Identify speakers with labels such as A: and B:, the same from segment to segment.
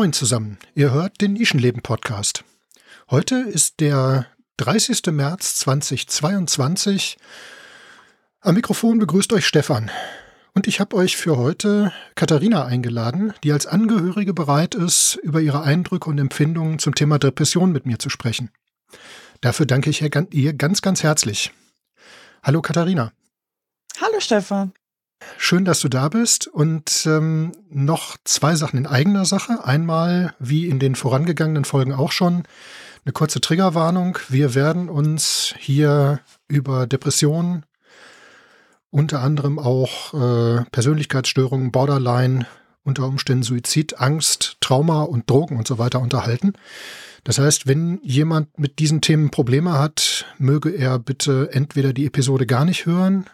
A: Moin zusammen, ihr hört den Nischenleben-Podcast. Heute ist der 30. März 2022. Am Mikrofon begrüßt euch Stefan. Und ich habe euch für heute Katharina eingeladen, die als Angehörige bereit ist, über ihre Eindrücke und Empfindungen zum Thema Depression mit mir zu sprechen. Dafür danke ich ihr ganz, ganz herzlich. Hallo Katharina.
B: Hallo Stefan.
A: Schön, dass du da bist. Und ähm, noch zwei Sachen in eigener Sache. Einmal, wie in den vorangegangenen Folgen auch schon, eine kurze Triggerwarnung. Wir werden uns hier über Depressionen, unter anderem auch äh, Persönlichkeitsstörungen, Borderline, unter Umständen Suizid, Angst, Trauma und Drogen und so weiter unterhalten. Das heißt, wenn jemand mit diesen Themen Probleme hat, möge er bitte entweder die Episode gar nicht hören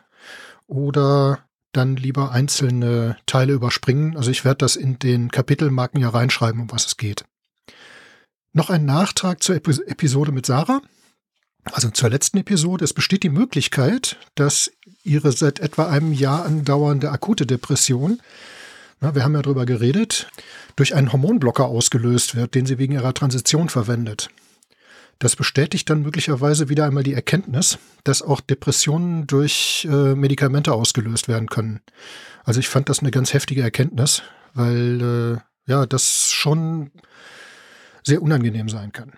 A: oder dann lieber einzelne Teile überspringen. Also ich werde das in den Kapitelmarken ja reinschreiben, um was es geht. Noch ein Nachtrag zur Episode mit Sarah. Also zur letzten Episode. Es besteht die Möglichkeit, dass ihre seit etwa einem Jahr andauernde akute Depression, na, wir haben ja darüber geredet, durch einen Hormonblocker ausgelöst wird, den sie wegen ihrer Transition verwendet. Das bestätigt dann möglicherweise wieder einmal die Erkenntnis, dass auch Depressionen durch äh, Medikamente ausgelöst werden können. Also ich fand das eine ganz heftige Erkenntnis, weil äh, ja, das schon sehr unangenehm sein kann.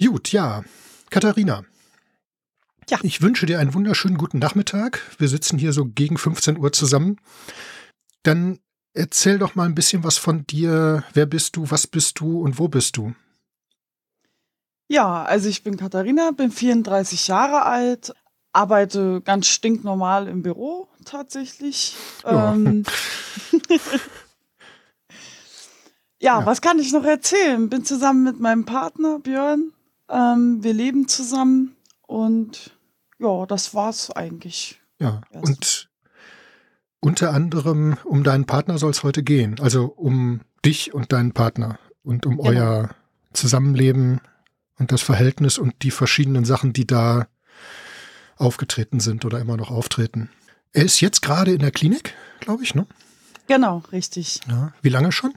A: Gut, ja, Katharina. Ja. Ich wünsche dir einen wunderschönen guten Nachmittag. Wir sitzen hier so gegen 15 Uhr zusammen. Dann erzähl doch mal ein bisschen was von dir. Wer bist du, was bist du und wo bist du?
B: Ja, also ich bin Katharina, bin 34 Jahre alt, arbeite ganz stinknormal im Büro tatsächlich. Ja. Ähm, ja, ja, was kann ich noch erzählen? Bin zusammen mit meinem Partner Björn. Ähm, wir leben zusammen und ja, das war's eigentlich.
A: Ja, Erst. und unter anderem um deinen Partner soll es heute gehen. Also um dich und deinen Partner und um genau. euer Zusammenleben und das Verhältnis und die verschiedenen Sachen, die da aufgetreten sind oder immer noch auftreten. Er ist jetzt gerade in der Klinik, glaube ich, ne?
B: Genau, richtig.
A: Ja. Wie lange schon?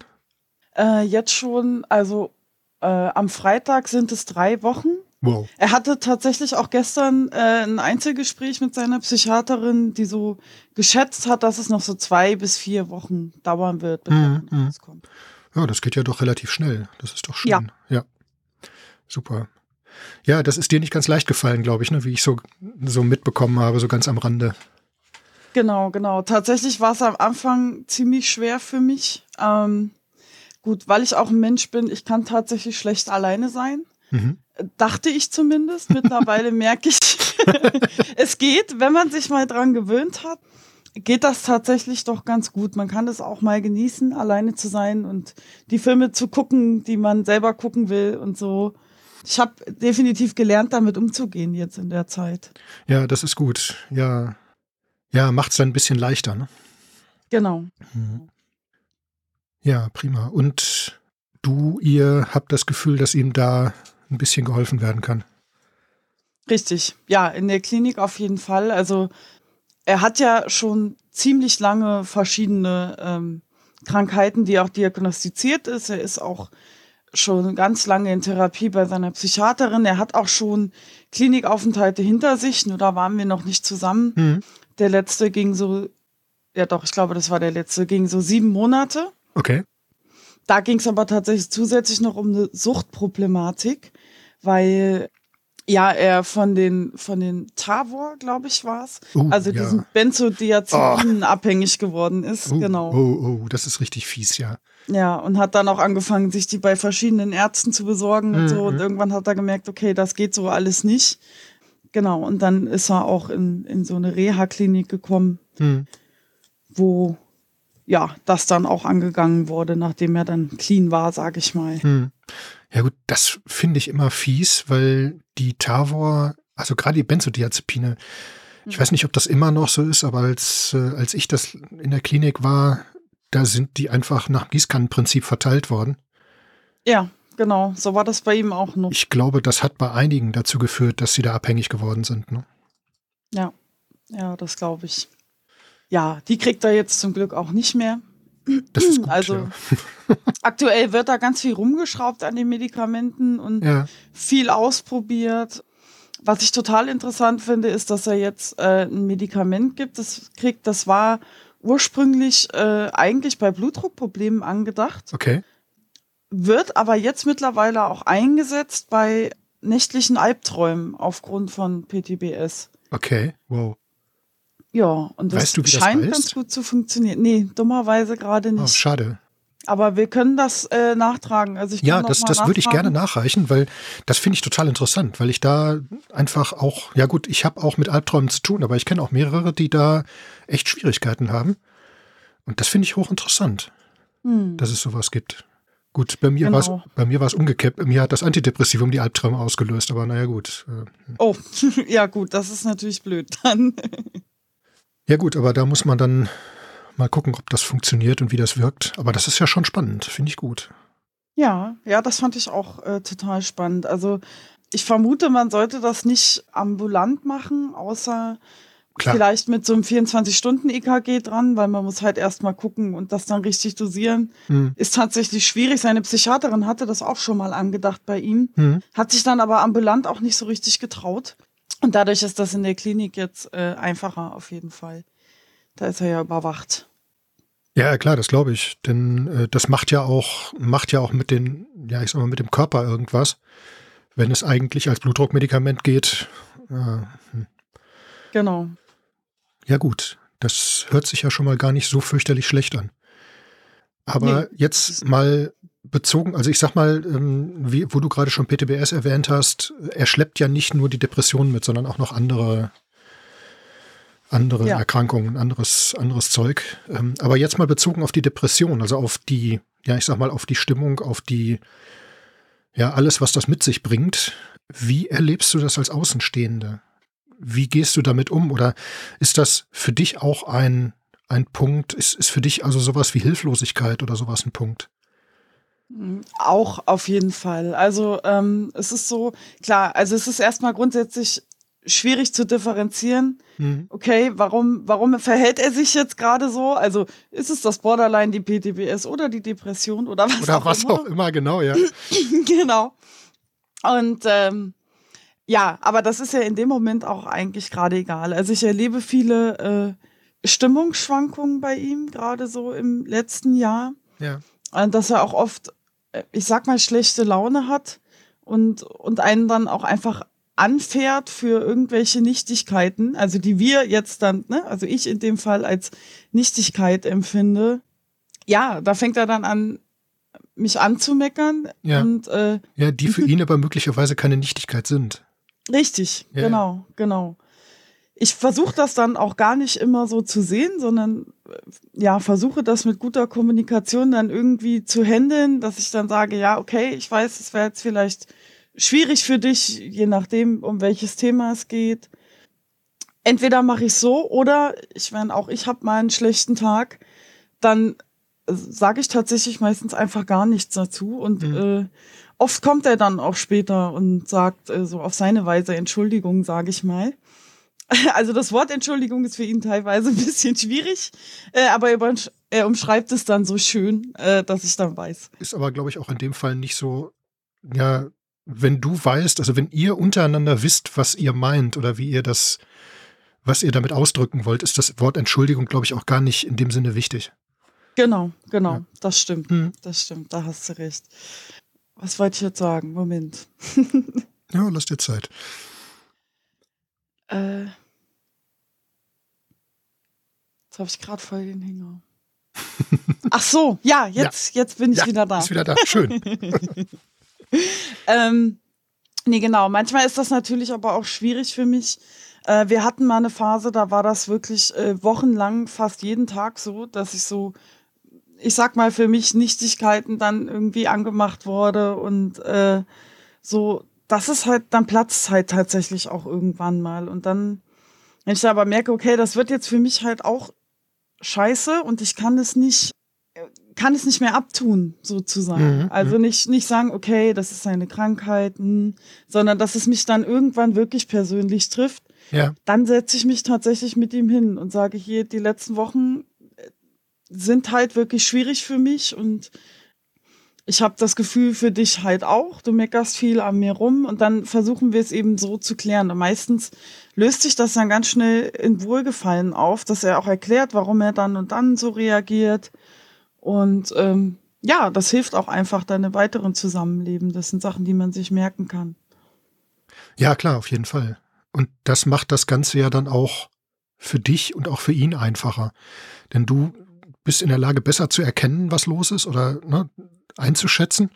B: Äh, jetzt schon, also äh, am Freitag sind es drei Wochen.
A: Wow.
B: Er hatte tatsächlich auch gestern äh, ein Einzelgespräch mit seiner Psychiaterin, die so geschätzt hat, dass es noch so zwei bis vier Wochen dauern wird, bis
A: mm, er mm. kommt. Ja, das geht ja doch relativ schnell. Das ist doch schön. Ja. ja. Super. Ja, das ist dir nicht ganz leicht gefallen, glaube ich, ne? wie ich so, so mitbekommen habe, so ganz am Rande.
B: Genau, genau. Tatsächlich war es am Anfang ziemlich schwer für mich. Ähm, gut, weil ich auch ein Mensch bin, ich kann tatsächlich schlecht alleine sein. Mhm. Dachte ich zumindest. Mittlerweile merke ich, es geht, wenn man sich mal dran gewöhnt hat, geht das tatsächlich doch ganz gut. Man kann es auch mal genießen, alleine zu sein und die Filme zu gucken, die man selber gucken will und so ich habe definitiv gelernt, damit umzugehen jetzt in der Zeit.
A: Ja, das ist gut. Ja, ja, macht es dann ein bisschen leichter, ne?
B: Genau.
A: Mhm. Ja, prima. Und du, ihr habt das Gefühl, dass ihm da ein bisschen geholfen werden kann.
B: Richtig. Ja, in der Klinik auf jeden Fall. Also er hat ja schon ziemlich lange verschiedene ähm, Krankheiten, die auch diagnostiziert ist. Er ist auch schon ganz lange in Therapie bei seiner Psychiaterin. Er hat auch schon Klinikaufenthalte hinter sich, nur da waren wir noch nicht zusammen. Mhm. Der letzte ging so, ja doch, ich glaube, das war der letzte, ging so sieben Monate.
A: Okay.
B: Da ging es aber tatsächlich zusätzlich noch um eine Suchtproblematik, weil ja, er von den, von den Tavor, glaube ich, war es. Uh, also ja. diesen Benzodiazepinen oh. abhängig geworden ist.
A: Uh,
B: genau.
A: Oh, oh, das ist richtig fies, ja.
B: Ja, und hat dann auch angefangen, sich die bei verschiedenen Ärzten zu besorgen und mhm. so. Und irgendwann hat er gemerkt, okay, das geht so alles nicht. Genau, und dann ist er auch in, in so eine Reha-Klinik gekommen, mhm. wo ja, das dann auch angegangen wurde, nachdem er dann clean war, sage ich mal. Mhm.
A: Ja gut, das finde ich immer fies, weil die Tavor, also gerade die Benzodiazepine, ich weiß nicht, ob das immer noch so ist, aber als, äh, als ich das in der Klinik war, da sind die einfach nach Gießkannenprinzip verteilt worden.
B: Ja, genau. So war das bei ihm auch noch.
A: Ich glaube, das hat bei einigen dazu geführt, dass sie da abhängig geworden sind. Ne?
B: Ja, ja, das glaube ich. Ja, die kriegt er jetzt zum Glück auch nicht mehr.
A: Das ist gut,
B: also
A: ja.
B: aktuell wird da ganz viel rumgeschraubt an den Medikamenten und
A: Ja.
B: viel ausprobiert. Was ich total interessant finde, ist, dass er jetzt äh, ein Medikament gibt, das kriegt, das war ursprünglich äh, eigentlich bei Blutdruckproblemen angedacht,
A: Okay.
B: wird aber jetzt mittlerweile auch eingesetzt bei nächtlichen Albträumen aufgrund von PTBS.
A: Okay. Wow.
B: Ja, und das
A: Weißt du, das
B: scheint
A: heißt?
B: ganz gut zu funktionieren. Nee, dummerweise gerade
A: Oh,
B: nicht.
A: schade.
B: Aber wir können das äh, nachtragen. Also ich
A: Ja, das, das würde ich gerne nachreichen, weil das finde ich total interessant, weil ich da einfach auch, ja gut, ich habe auch mit Albträumen zu tun, aber ich kenne auch mehrere, die da echt Schwierigkeiten haben. Und das finde ich hochinteressant,
B: Hm.
A: dass es sowas gibt. Gut, bei mir war
B: Genau.
A: es bei mir war es umgekehrt. Bei Mir hat das Antidepressivum die Albträume ausgelöst, aber naja gut. Äh,
B: Oh, ja gut, das ist natürlich blöd dann.
A: Ja gut, aber da muss man dann mal gucken, ob das funktioniert und wie das wirkt. Aber das ist ja schon spannend, finde ich gut.
B: Ja, ja, das fand ich auch äh, total spannend. Also ich vermute, man sollte das nicht ambulant machen, außer
A: Klar.
B: vielleicht mit so einem 24-Stunden-EKG dran, weil man muss halt erstmal gucken und das dann richtig dosieren.
A: Hm.
B: Ist tatsächlich schwierig. Seine Psychiaterin hatte das auch schon mal angedacht bei ihm,
A: Hm.
B: hat sich dann aber ambulant auch nicht so richtig getraut. Und dadurch ist das in der Klinik jetzt äh, einfacher auf jeden Fall. Da ist er ja überwacht.
A: Ja, klar, das glaube ich. Denn äh, das macht ja auch, macht ja auch mit den, ja, ich sag mal, mit dem Körper irgendwas. Wenn es eigentlich als Blutdruckmedikament geht. Äh, hm.
B: Genau.
A: ja, gut. Das hört sich ja schon mal gar nicht so fürchterlich schlecht an. Aber
B: Nee.
A: jetzt mal bezogen, also ich sag mal, ähm, wie, wo du gerade schon PTBS erwähnt hast, er schleppt ja nicht nur die Depressionen mit, sondern auch noch andere, andere
B: Ja.
A: Erkrankungen, anderes, anderes Zeug. Ähm, aber jetzt mal bezogen auf die Depression, also auf die, ja, ich sag mal, auf die Stimmung, auf die, ja, alles, was das mit sich bringt. Wie erlebst du das als Außenstehende? Wie gehst du damit um? Oder ist das für dich auch ein, ein Punkt? Ist, ist für dich also sowas wie Hilflosigkeit oder sowas ein Punkt?
B: Auch auf jeden Fall. Also ähm, es ist so, klar, also es ist erstmal grundsätzlich schwierig zu differenzieren.
A: Mhm.
B: Okay, warum, warum verhält er sich jetzt gerade so? Also ist es das Borderline, die PTBS oder die Depression oder was
A: Oder
B: auch
A: was
B: immer?
A: auch immer, genau, ja.
B: genau. Und ähm, ja, aber das ist ja in dem Moment auch eigentlich gerade egal. Also ich erlebe viele äh, Stimmungsschwankungen bei ihm, gerade so im letzten Jahr.
A: ja.
B: Äh, dass er auch oft, äh, ich sag mal, schlechte Laune hat und, und einen dann auch einfach anfährt für irgendwelche Nichtigkeiten, also die wir jetzt dann, ne, also ich in dem Fall als Nichtigkeit empfinde. Ja, da fängt er dann an, mich anzumeckern
A: Ja.
B: und äh,
A: Ja, die für ihn aber möglicherweise keine Nichtigkeit sind.
B: Richtig,
A: Ja,
B: genau, genau. Ich versuche das dann auch gar nicht immer so zu sehen, sondern äh, ja, versuche das mit guter Kommunikation dann irgendwie zu handeln, dass ich dann sage, ja, okay, ich weiß, es wäre jetzt vielleicht schwierig für dich, je nachdem, um welches Thema es geht. Entweder mache ich so oder ich meine, auch ich habe mal einen schlechten Tag, dann sage ich tatsächlich meistens einfach gar nichts dazu und
A: Mhm.
B: äh, oft kommt er dann auch später und sagt äh, so auf seine Weise Entschuldigung, sage ich mal. Also das Wort Entschuldigung ist für ihn teilweise ein bisschen schwierig, äh, aber er, umschreibt es dann so schön, äh, dass ich dann weiß.
A: Ist aber, glaube ich, auch in dem Fall nicht so, ja, wenn du weißt, also wenn ihr untereinander wisst, was ihr meint oder wie ihr das, was ihr damit ausdrücken wollt, ist das Wort Entschuldigung, glaube ich, auch gar nicht in dem Sinne wichtig.
B: Genau, genau,
A: Ja.
B: das stimmt,
A: Hm.
B: das stimmt, da hast du recht. Was wollte ich jetzt sagen? Moment.
A: Ja, lass dir Zeit.
B: Äh, jetzt habe ich gerade voll den Hänger. Ach so, ja, jetzt, jetzt bin ich
A: ja,
B: wieder da.
A: Ist wieder da. Schön.
B: Ähm, nee, genau. Manchmal ist das natürlich aber auch schwierig für mich. Äh, wir hatten mal eine Phase, da war das wirklich äh, wochenlang fast jeden Tag so, dass ich so, ich sag mal, für mich Nichtigkeiten dann irgendwie angemacht wurde und äh, so, das ist halt, dann platzt halt tatsächlich auch irgendwann mal. Und dann, wenn ich aber merke, okay, das wird jetzt für mich halt auch scheiße und ich kann es nicht, kann es nicht mehr abtun, sozusagen.
A: Mhm,
B: also nicht, nicht sagen, okay, das ist eine Krankheit, hm, sondern dass es mich dann irgendwann wirklich persönlich trifft.
A: Ja.
B: Dann setze ich mich tatsächlich mit ihm hin und sage hier, die letzten Wochen, äh, sind halt wirklich schwierig für mich und ich habe das Gefühl für dich halt auch. Du meckerst viel an mir rum und dann versuchen wir es eben so zu klären. Und meistens löst sich das dann ganz schnell in Wohlgefallen auf, dass er auch erklärt, warum er dann und dann so reagiert. Und ähm, ja, das hilft auch einfach dann im weiteren Zusammenleben. Das sind Sachen, die man sich merken kann.
A: Ja, klar, auf jeden Fall. Und das macht das Ganze ja dann auch für dich und auch für ihn einfacher. Denn du bist in der Lage, besser zu erkennen, was los ist oder ne, einzuschätzen.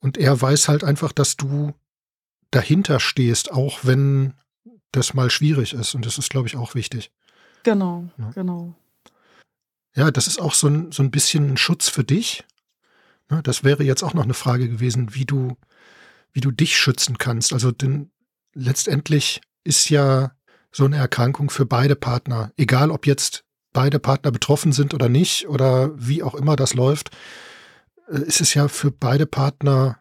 A: Und er weiß halt einfach, dass du dahinter stehst, auch wenn das mal schwierig ist. Und das ist, glaube ich, auch wichtig.
B: Genau, ja. genau.
A: Ja, das ist auch so ein, so ein bisschen ein Schutz für dich. Ne, das wäre jetzt auch noch eine Frage gewesen, wie du, wie du dich schützen kannst. Also denn letztendlich ist ja so eine Erkrankung für beide Partner, egal ob jetzt beide Partner betroffen sind oder nicht oder wie auch immer das läuft, äh, ist es ja für beide Partner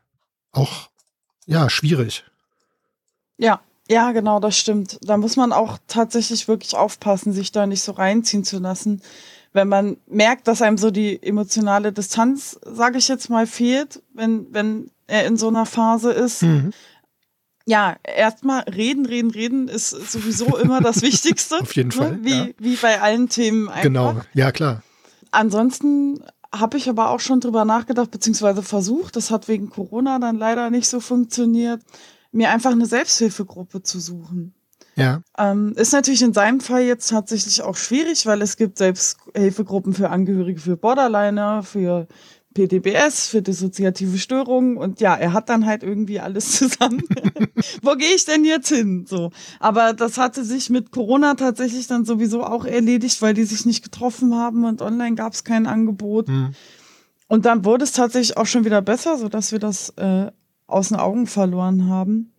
A: auch ja schwierig.
B: Ja, ja, genau, das stimmt. Da muss man auch tatsächlich wirklich aufpassen, sich da nicht so reinziehen zu lassen. Wenn man merkt, dass einem so die emotionale Distanz, sage ich jetzt mal, fehlt, wenn, wenn er in so einer Phase ist. Mhm. Ja, erstmal reden, reden, reden ist sowieso immer das Wichtigste.
A: Auf jeden ne? Fall.
B: Ne? Wie, ja. wie bei allen Themen einfach.
A: Genau, ja klar.
B: Ansonsten habe ich aber auch schon drüber nachgedacht, beziehungsweise versucht, das hat wegen Corona dann leider nicht so funktioniert, mir einfach eine Selbsthilfegruppe zu suchen.
A: Ja.
B: Ähm, ist natürlich in seinem Fall jetzt tatsächlich auch schwierig, weil es gibt Selbsthilfegruppen für Angehörige für Borderliner, für PTBS, für dissoziative Störungen und ja, er hat dann halt irgendwie alles zusammen. Wo gehe ich denn jetzt hin? So. Aber das hatte sich mit Corona tatsächlich dann sowieso auch erledigt, weil die sich nicht getroffen haben und online gab es kein Angebot. Mhm. Und dann wurde es tatsächlich auch schon wieder besser, sodass wir das äh, aus den Augen verloren haben.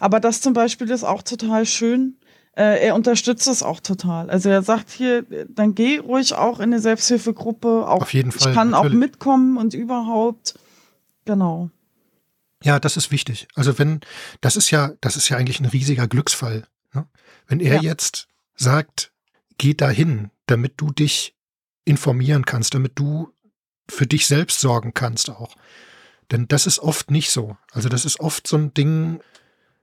B: Aber das zum Beispiel ist auch total schön, äh, er unterstützt das auch total. Also er sagt hier, dann geh ruhig auch in eine Selbsthilfegruppe. Auch,
A: Auf jeden Fall.
B: Ich kann natürlich. auch mitkommen und überhaupt. Genau.
A: Ja, das ist wichtig. Also wenn, das ist ja, das ist ja eigentlich ein riesiger Glücksfall. Ne? Wenn er ja. jetzt sagt, geh dahin, damit du dich informieren kannst, damit du für dich selbst sorgen kannst auch. Denn das ist oft nicht so. Also das ist oft so ein Ding,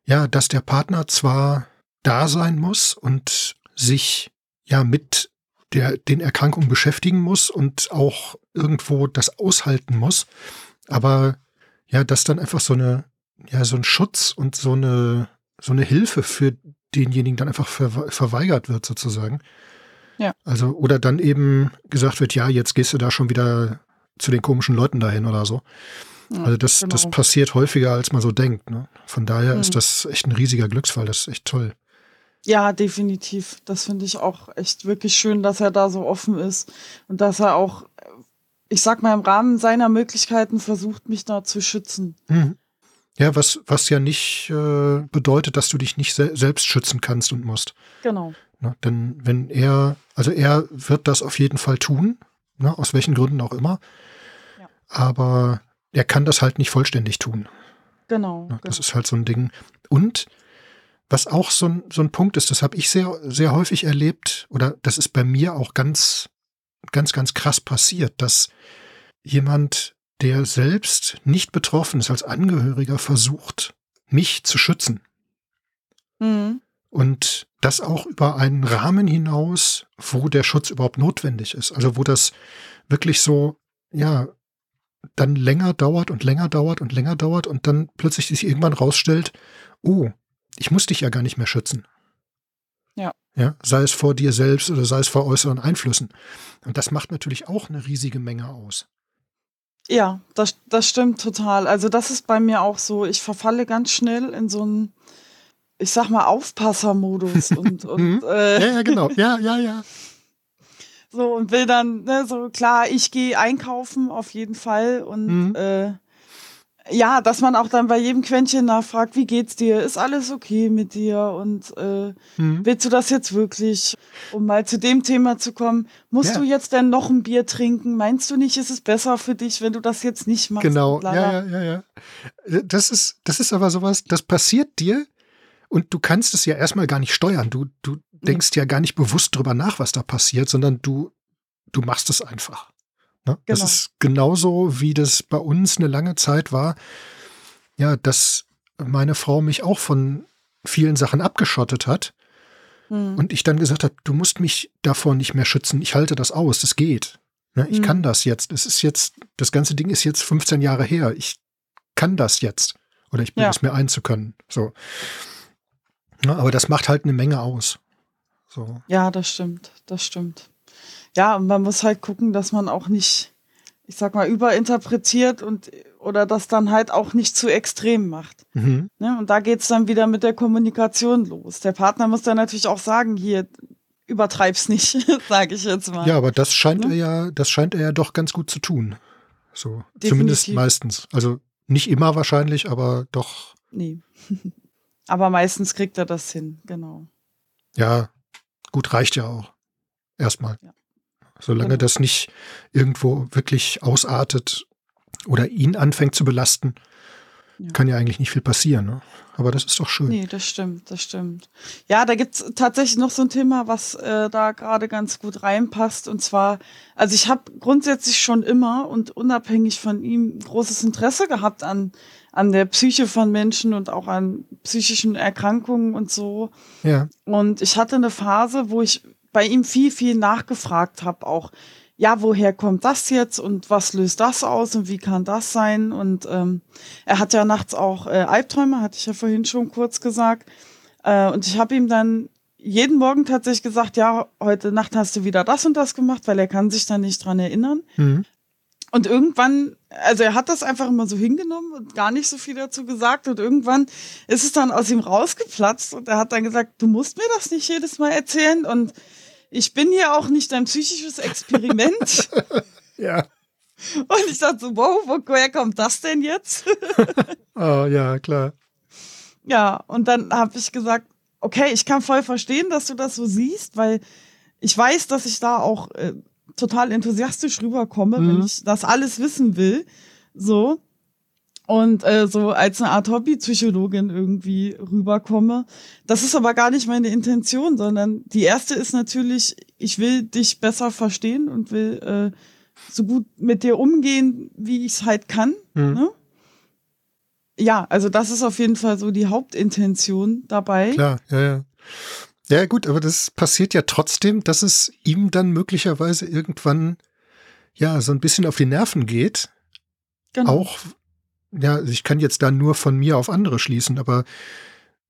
A: ja, dass der Partner zwar da sein muss und sich ja mit der, den Erkrankungen beschäftigen muss und auch irgendwo das aushalten muss. Aber ja, dass dann einfach so eine, ja, so ein Schutz und so eine, so eine Hilfe für denjenigen dann einfach ver verweigert wird, sozusagen.
B: Ja.
A: Also, oder dann eben gesagt wird, ja, jetzt gehst du da schon wieder zu den komischen Leuten dahin oder so. Also das, genau. das passiert häufiger, als man so denkt. Ne? Von daher mhm. ist das echt ein riesiger Glücksfall. Das ist echt toll.
B: Ja, definitiv. Das finde ich auch echt wirklich schön, dass er da so offen ist und dass er auch, ich sag mal, im Rahmen seiner Möglichkeiten versucht, mich da zu schützen.
A: Mhm. Ja, was, was ja nicht äh, bedeutet, dass du dich nicht se selbst schützen kannst und musst.
B: Genau.
A: Ne, denn wenn er, also er wird das auf jeden Fall tun, ne, aus welchen Gründen auch immer. Ja. Aber er kann das halt nicht vollständig tun.
B: Genau. Ne,
A: das
B: genau.
A: ist halt so ein Ding. Und was auch so ein, so ein Punkt ist, das habe ich sehr, sehr häufig erlebt, oder das ist bei mir auch ganz, ganz, ganz krass passiert, dass jemand, der selbst nicht betroffen ist, als Angehöriger versucht, mich zu schützen. Mhm. Und das auch über einen Rahmen hinaus, wo der Schutz überhaupt notwendig ist. Also wo das wirklich so, ja, dann länger dauert und länger dauert und länger dauert und dann plötzlich sich irgendwann rausstellt, oh, ich muss dich ja gar nicht mehr schützen.
B: Ja.
A: Ja, sei es vor dir selbst oder sei es vor äußeren Einflüssen. Und das macht natürlich auch eine riesige Menge aus.
B: Ja, das, das stimmt total. Also das ist bei mir auch so. Ich verfalle ganz schnell in so einen, ich sag mal, Aufpassermodus und, und
A: äh, ja, ja, genau. Ja, ja, ja.
B: So und will dann, ne, so klar, ich gehe einkaufen auf jeden Fall und mhm. äh, ja, dass man auch dann bei jedem Quäntchen nachfragt, wie geht's dir? Ist alles okay mit dir? Und äh, mhm. willst du das jetzt wirklich? Um mal zu dem Thema zu kommen, musst ja. du jetzt denn noch ein Bier trinken? Meinst du nicht, ist es besser für dich, wenn du das jetzt nicht machst?
A: Genau, ja, ja, ja, ja. Das ist, das ist aber sowas, das passiert dir und du kannst es ja erstmal gar nicht steuern. Du, du denkst ja gar nicht bewusst drüber nach, was da passiert, sondern du du machst es einfach. Ne? Genau. Das ist genauso, wie das bei uns eine lange Zeit war, ja, dass meine Frau mich auch von vielen Sachen abgeschottet hat. Mhm. Und ich dann gesagt habe, du musst mich davor nicht mehr schützen. Ich halte das aus, das geht. Ne? Ich mhm. kann das jetzt. Es ist jetzt, das ganze Ding ist jetzt 15 Jahre her. Ich kann das jetzt. Oder ich bin ja. es mir einzukönnen. So. Ja, aber das macht halt eine Menge aus. So.
B: Ja, das stimmt. Das stimmt. Ja, und man muss halt gucken, dass man auch nicht, ich sag mal, überinterpretiert und oder das dann halt auch nicht zu extrem macht. Mhm. Ne? Und da geht es dann wieder mit der Kommunikation los. Der Partner muss dann natürlich auch sagen, hier, übertreib's nicht, sage ich jetzt mal.
A: Ja, aber das scheint ne? er ja, das scheint er ja doch ganz gut zu tun. So, Definitiv. zumindest meistens. Also nicht immer wahrscheinlich, aber doch.
B: Nee. aber meistens kriegt er das hin, genau.
A: Ja, gut, reicht ja auch. Erstmal. Ja. Solange genau. das nicht irgendwo wirklich ausartet oder ihn anfängt zu belasten, ja. kann ja eigentlich nicht viel passieren. Ne? Aber das ist doch schön.
B: Nee, das stimmt, das stimmt. Ja, da gibt es tatsächlich noch so ein Thema, was äh, da gerade ganz gut reinpasst. Und zwar, also ich habe grundsätzlich schon immer und unabhängig von ihm großes Interesse gehabt an, an der Psyche von Menschen und auch an psychischen Erkrankungen und so. Ja. Und ich hatte eine Phase, wo ich bei ihm viel, viel nachgefragt habe, auch ja, woher kommt das jetzt und was löst das aus und wie kann das sein? Und ähm, er hat ja nachts auch äh, Albträume, hatte ich ja vorhin schon kurz gesagt. Äh, und ich habe ihm dann jeden Morgen tatsächlich gesagt, ja, heute Nacht hast du wieder das und das gemacht, weil er kann sich dann nicht dran erinnern. Mhm. Und irgendwann, also er hat das einfach immer so hingenommen und gar nicht so viel dazu gesagt. Und irgendwann ist es dann aus ihm rausgeplatzt und er hat dann gesagt, du musst mir das nicht jedes Mal erzählen. Und ich bin hier auch nicht ein psychisches Experiment.
A: ja.
B: Und ich dachte so, wow, woher kommt das denn jetzt?
A: oh, ja, klar.
B: Ja, und dann habe ich gesagt, okay, ich kann voll verstehen, dass du das so siehst, weil ich weiß, dass ich da auch äh, total enthusiastisch rüberkomme, mhm. wenn ich das alles wissen will. So und äh, so als eine Art Hobbypsychologin irgendwie rüberkomme. Das ist aber gar nicht meine Intention, sondern die erste ist natürlich, ich will dich besser verstehen und will äh, so gut mit dir umgehen, wie ich es halt kann. Mhm. Ne? Ja, also das ist auf jeden Fall so die Hauptintention dabei.
A: Klar, ja, ja. Ja, gut, aber das passiert ja trotzdem, dass es ihm dann möglicherweise irgendwann ja so ein bisschen auf die Nerven geht. Genau. Auch ja, ich kann jetzt da nur von mir auf andere schließen, aber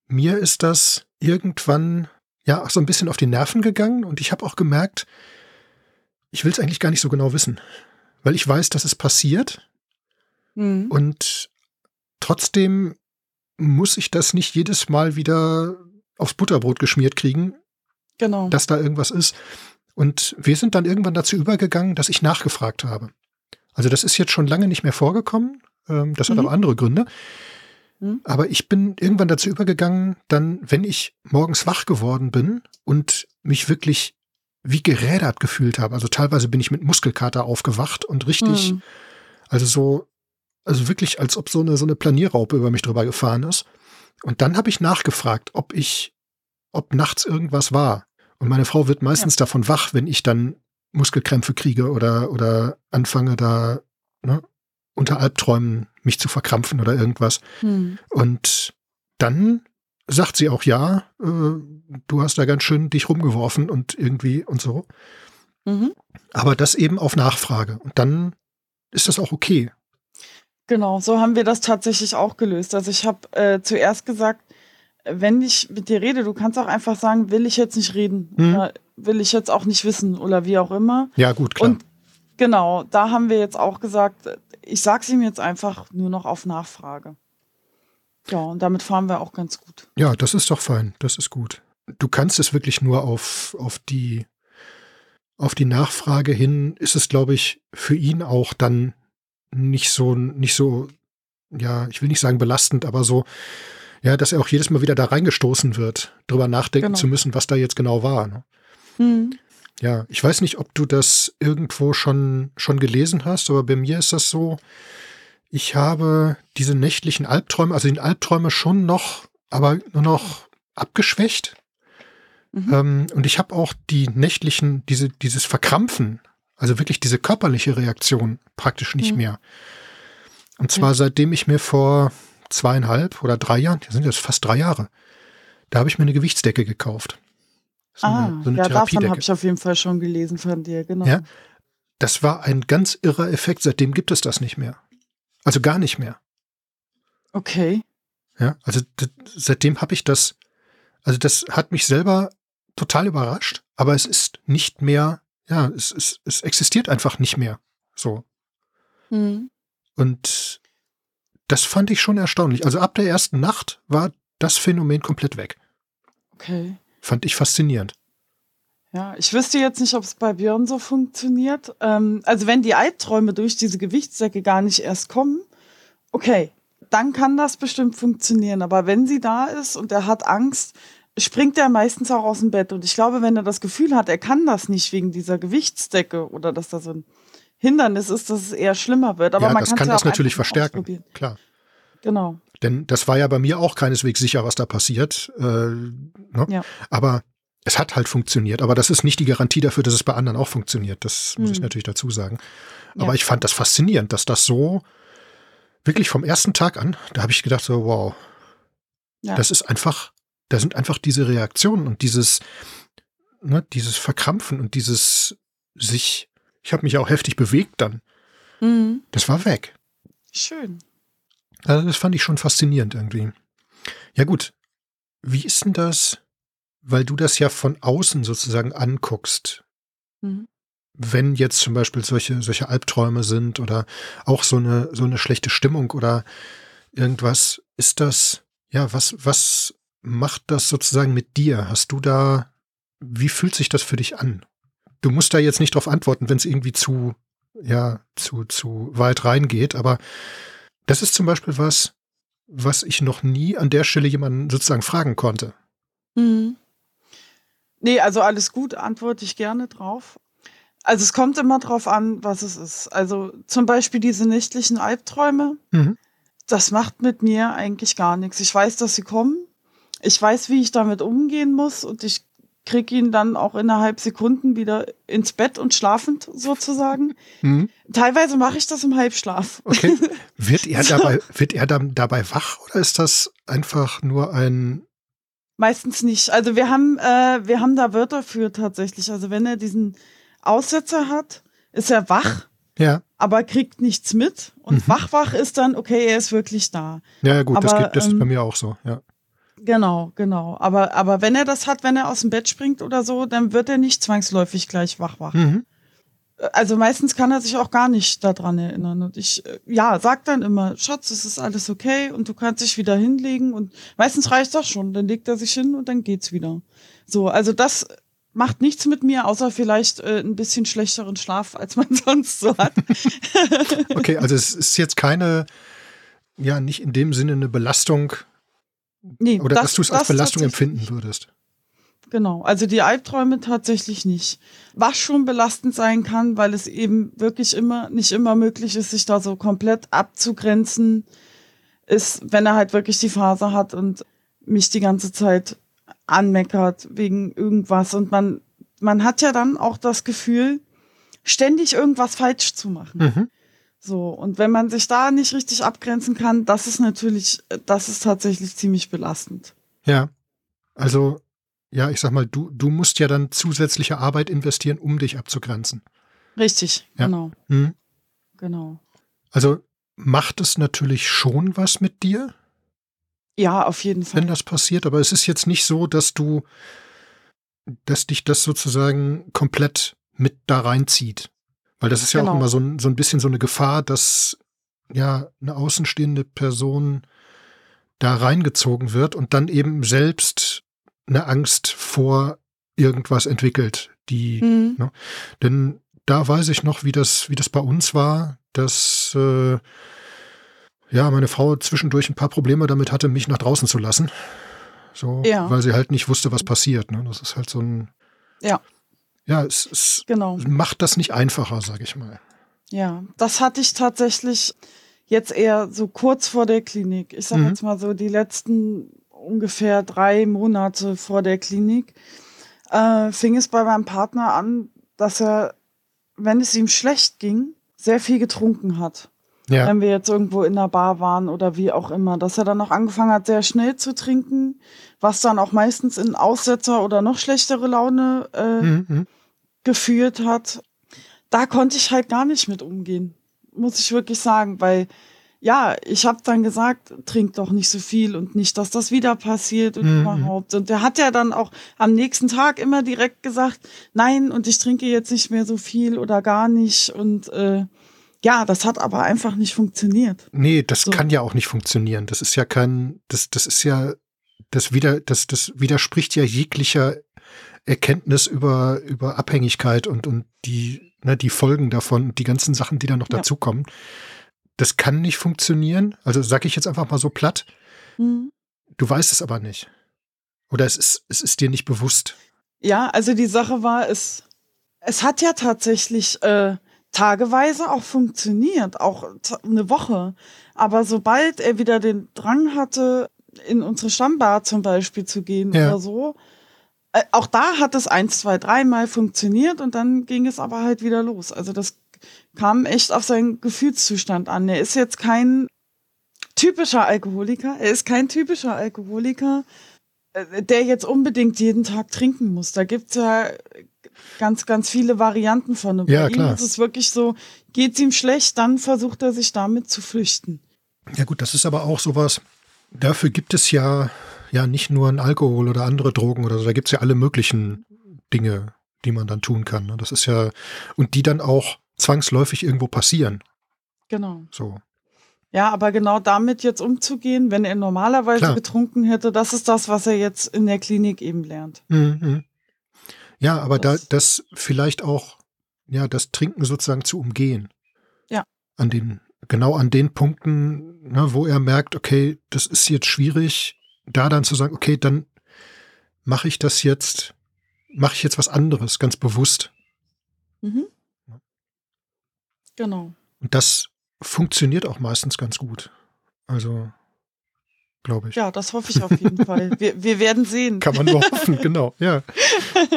A: mir ist das irgendwann ja so ein bisschen auf die Nerven gegangen und ich habe auch gemerkt, ich will es eigentlich gar nicht so genau wissen, weil ich weiß, dass es passiert mhm. und trotzdem muss ich das nicht jedes Mal wieder aufs Butterbrot geschmiert kriegen, genau. dass da irgendwas ist. Und wir sind dann irgendwann dazu übergegangen, dass ich nachgefragt habe. Also das ist jetzt schon lange nicht mehr vorgekommen, ähm, das hat mhm. aber andere Gründe. Mhm. Aber ich bin irgendwann dazu übergegangen, dann, wenn ich morgens wach geworden bin und mich wirklich wie gerädert gefühlt habe. Also teilweise bin ich mit Muskelkater aufgewacht und richtig, mhm. also so, also wirklich, als ob so eine, so eine Planierraupe über mich drüber gefahren ist. Und dann habe ich nachgefragt, ob ich, ob nachts irgendwas war. Und meine Frau wird meistens ja. davon wach, wenn ich dann Muskelkrämpfe kriege oder, oder anfange da ne, unter Albträumen mich zu verkrampfen oder irgendwas. Hm. Und dann sagt sie auch, ja, äh, du hast da ganz schön dich rumgeworfen und irgendwie und so. Mhm. Aber das eben auf Nachfrage. Und dann ist das auch okay.
B: Genau, so haben wir das tatsächlich auch gelöst. Also ich habe äh, zuerst gesagt, wenn ich mit dir rede, du kannst auch einfach sagen, will ich jetzt nicht reden mhm. oder will ich jetzt auch nicht wissen oder wie auch immer.
A: Ja, gut, klar. Und
B: genau, da haben wir jetzt auch gesagt, ich sage es ihm jetzt einfach nur noch auf Nachfrage. Ja, und damit fahren wir auch ganz gut.
A: Ja, das ist doch fein. Das ist gut. Du kannst es wirklich nur auf, auf die auf die Nachfrage hin ist es, glaube ich, für ihn auch dann nicht so, nicht so, ja, ich will nicht sagen belastend, aber so, ja, dass er auch jedes Mal wieder da reingestoßen wird, drüber nachdenken genau. zu müssen, was da jetzt genau war. Ne? Mhm. Ja, ich weiß nicht, ob du das irgendwo schon, schon gelesen hast, aber bei mir ist das so, ich habe diese nächtlichen Albträume, also die Albträume schon noch, aber nur noch abgeschwächt. Mhm. Ähm, und ich habe auch die nächtlichen, diese, dieses Verkrampfen Also wirklich diese körperliche Reaktion praktisch nicht mhm. mehr. Und zwar seitdem ich mir vor zweieinhalb oder drei Jahren, die sind jetzt fast drei Jahre, da habe ich mir eine Gewichtsdecke gekauft.
B: So ah, eine, so eine ja, davon habe ich auf jeden Fall schon gelesen von dir, genau.
A: Ja, das war ein ganz irrer Effekt. Seitdem gibt es das nicht mehr. Also gar nicht mehr.
B: Okay.
A: Ja, also seitdem habe ich das, also das hat mich selber total überrascht, aber es ist nicht mehr, ja, es, es, es existiert einfach nicht mehr. So. Mhm. Und das fand ich schon erstaunlich. Also ab der ersten Nacht war das Phänomen komplett weg.
B: Okay.
A: Fand ich faszinierend.
B: Ja, ich wüsste jetzt nicht, ob es bei Björn so funktioniert. Ähm, also wenn die Albträume durch diese Gewichtssäcke gar nicht erst kommen, okay, dann kann das bestimmt funktionieren. Aber wenn sie da ist und er hat Angst, springt er meistens auch aus dem Bett. Und ich glaube, wenn er das Gefühl hat, er kann das nicht wegen dieser Gewichtsdecke oder dass da so ein Hindernis ist, dass es eher schlimmer wird. Aber
A: ja,
B: man
A: das kann das natürlich verstärken. Klar.
B: Genau.
A: Denn das war ja bei mir auch keineswegs sicher, was da passiert. Äh, ne? ja. Aber es hat halt funktioniert, aber das ist nicht die Garantie dafür, dass es bei anderen auch funktioniert. Das muss ich hm. natürlich dazu sagen. Aber ja. ich fand das faszinierend, dass das so wirklich vom ersten Tag an, da habe ich gedacht so, wow, ja. das ist einfach, da sind einfach diese Reaktionen und dieses, ne, dieses Verkrampfen und dieses sich, ich habe mich auch heftig bewegt dann. Mhm. Das war weg.
B: Schön.
A: Also das fand ich schon faszinierend irgendwie. Ja gut, wie ist denn das? weil du das ja von außen sozusagen anguckst. Mhm. Wenn jetzt zum Beispiel solche, solche Albträume sind oder auch so eine, so eine schlechte Stimmung oder irgendwas, ist das, ja, was, was macht das sozusagen mit dir? Hast du da, wie fühlt sich das für dich an? Du musst da jetzt nicht drauf antworten, wenn es irgendwie zu, ja, zu, zu weit reingeht, aber das ist zum Beispiel was, was ich noch nie an der Stelle jemanden sozusagen fragen konnte. Mhm.
B: Nee, also alles gut, antworte ich gerne drauf. Also es kommt immer drauf an, was es ist. Also zum Beispiel diese nächtlichen Albträume, mhm. das macht mit mir eigentlich gar nichts. Ich weiß, dass sie kommen. Ich weiß, wie ich damit umgehen muss und ich kriege ihn dann auch innerhalb Sekunden wieder ins Bett und schlafend sozusagen. Mhm. Teilweise mache ich das im Halbschlaf.
A: Okay. Wird er dabei, wird er dann dabei wach oder ist das einfach nur ein
B: Meistens nicht. Also wir haben, äh, wir haben da Wörter für tatsächlich. Also wenn er diesen Aussetzer hat, ist er wach,
A: ja.
B: aber kriegt nichts mit. Und mhm. wach ist dann, okay, er ist wirklich da.
A: Ja, gut, aber, das, geht, das ähm, ist bei mir auch so, ja.
B: Genau, genau. Aber, aber wenn er das hat, wenn er aus dem Bett springt oder so, dann wird er nicht zwangsläufig gleich wach wach. Mhm also meistens kann er sich auch gar nicht daran erinnern. Und ich, äh, ja, sag dann immer, Schatz, es ist alles okay und du kannst dich wieder hinlegen. Und meistens reicht das schon. Dann legt er sich hin und dann geht's wieder. So, also das macht nichts mit mir, außer vielleicht äh, ein bisschen schlechteren Schlaf, als man sonst so hat.
A: okay, also es ist jetzt keine, ja, nicht in dem Sinne eine Belastung. Nee, oder das, dass du es als Belastung empfinden würdest.
B: Genau, also die Albträume tatsächlich nicht. Was schon belastend sein kann, weil es eben wirklich immer nicht immer möglich ist, sich da so komplett abzugrenzen, ist, wenn er halt wirklich die Phase hat und mich die ganze Zeit anmeckert wegen irgendwas und man man hat ja dann auch das Gefühl, ständig irgendwas falsch zu machen. Mhm. So, und wenn man sich da nicht richtig abgrenzen kann, das ist natürlich, das ist tatsächlich ziemlich belastend.
A: Ja. Also ja, ich sag mal, du, du musst ja dann zusätzliche Arbeit investieren, um dich abzugrenzen.
B: Richtig, ja. genau. Hm. Genau.
A: Also macht es natürlich schon was mit dir?
B: Ja, auf jeden Fall.
A: Wenn das passiert, aber es ist jetzt nicht so, dass du, dass dich das sozusagen komplett mit da reinzieht. Weil das ist ja genau. auch immer so ein, so ein bisschen so eine Gefahr, dass ja eine außenstehende Person da reingezogen wird und dann eben selbst eine Angst vor irgendwas entwickelt, die, mhm. ne? denn da weiß ich noch, wie das, wie das bei uns war, dass äh, ja meine Frau zwischendurch ein paar Probleme damit hatte, mich nach draußen zu lassen, so, ja. weil sie halt nicht wusste, was passiert. Ne? Das ist halt so ein,
B: ja,
A: ja, es, es
B: genau.
A: macht das nicht einfacher, sage ich mal.
B: Ja, das hatte ich tatsächlich jetzt eher so kurz vor der Klinik. Ich sage mhm. jetzt mal so die letzten ungefähr drei Monate vor der Klinik, äh, fing es bei meinem Partner an, dass er wenn es ihm schlecht ging, sehr viel getrunken hat.
A: Ja.
B: Wenn wir jetzt irgendwo in der Bar waren oder wie auch immer, dass er dann noch angefangen hat, sehr schnell zu trinken, was dann auch meistens in Aussetzer oder noch schlechtere Laune äh,
A: Mhm.
B: Geführt hat. Da konnte ich halt gar nicht mit umgehen, muss ich wirklich sagen, weil ja, ich habe dann gesagt, trink doch nicht so viel und nicht, dass das wieder passiert und
A: Mhm.
B: überhaupt. Und der hat ja dann auch am nächsten Tag immer direkt gesagt, nein, und ich trinke jetzt nicht mehr so viel oder gar nicht. Und äh, ja, das hat aber einfach nicht funktioniert.
A: Nee, das
B: So.
A: kann ja auch nicht funktionieren. Das ist ja kein, das, das ist ja, das wieder, das, das widerspricht ja jeglicher Erkenntnis über, über Abhängigkeit und, und die, ne, die Folgen davon, die ganzen Sachen, die da noch
B: Ja.
A: dazukommen. Das kann nicht funktionieren. Also sag ich jetzt einfach mal so platt.
B: Mhm.
A: Du weißt es aber nicht. Oder es ist, es ist dir nicht bewusst.
B: Ja, also die Sache war, es, es hat ja tatsächlich äh, tageweise auch funktioniert, auch eine Woche. Aber sobald er wieder den Drang hatte, in unsere Stammbar zum Beispiel zu gehen
A: Ja.
B: oder so, auch da hat es eins, zwei, dreimal funktioniert und dann ging es aber halt wieder los. Also das kam echt auf seinen Gefühlszustand an. Er ist jetzt kein typischer Alkoholiker. Er ist kein typischer Alkoholiker, äh, der jetzt unbedingt jeden Tag trinken muss. Da gibt's ja ganz, ganz viele Varianten von. Und
A: Ja,
B: bei
A: klar.
B: ihm ist es wirklich so, geht's ihm schlecht, dann versucht er sich damit zu flüchten.
A: Ja gut, das ist aber auch sowas. Dafür gibt es ja, ja nicht nur ein Alkohol oder andere Drogen oder so. Da gibt es ja alle möglichen Dinge, die man dann tun kann. ne? Das ist ja, und die dann auch zwangsläufig irgendwo passieren.
B: Genau.
A: So.
B: Ja, aber genau damit jetzt umzugehen, wenn er normalerweise
A: Klar.
B: getrunken hätte, das ist das, was er jetzt in der Klinik eben lernt.
A: Mhm. Ja, aber da,
B: Das-
A: das vielleicht auch, ja, das Trinken sozusagen zu umgehen.
B: Ja.
A: An den, genau an den Punkten, ne, wo er merkt, okay, das ist jetzt schwierig, da dann zu sagen, okay, dann mache ich das jetzt, mache ich jetzt was anderes, ganz bewusst.
B: Mhm. Genau.
A: Und das funktioniert auch meistens ganz gut. Also, glaube ich.
B: Ja, das hoffe ich auf jeden Fall. Wir, wir werden sehen.
A: Kann man nur hoffen, genau, ja.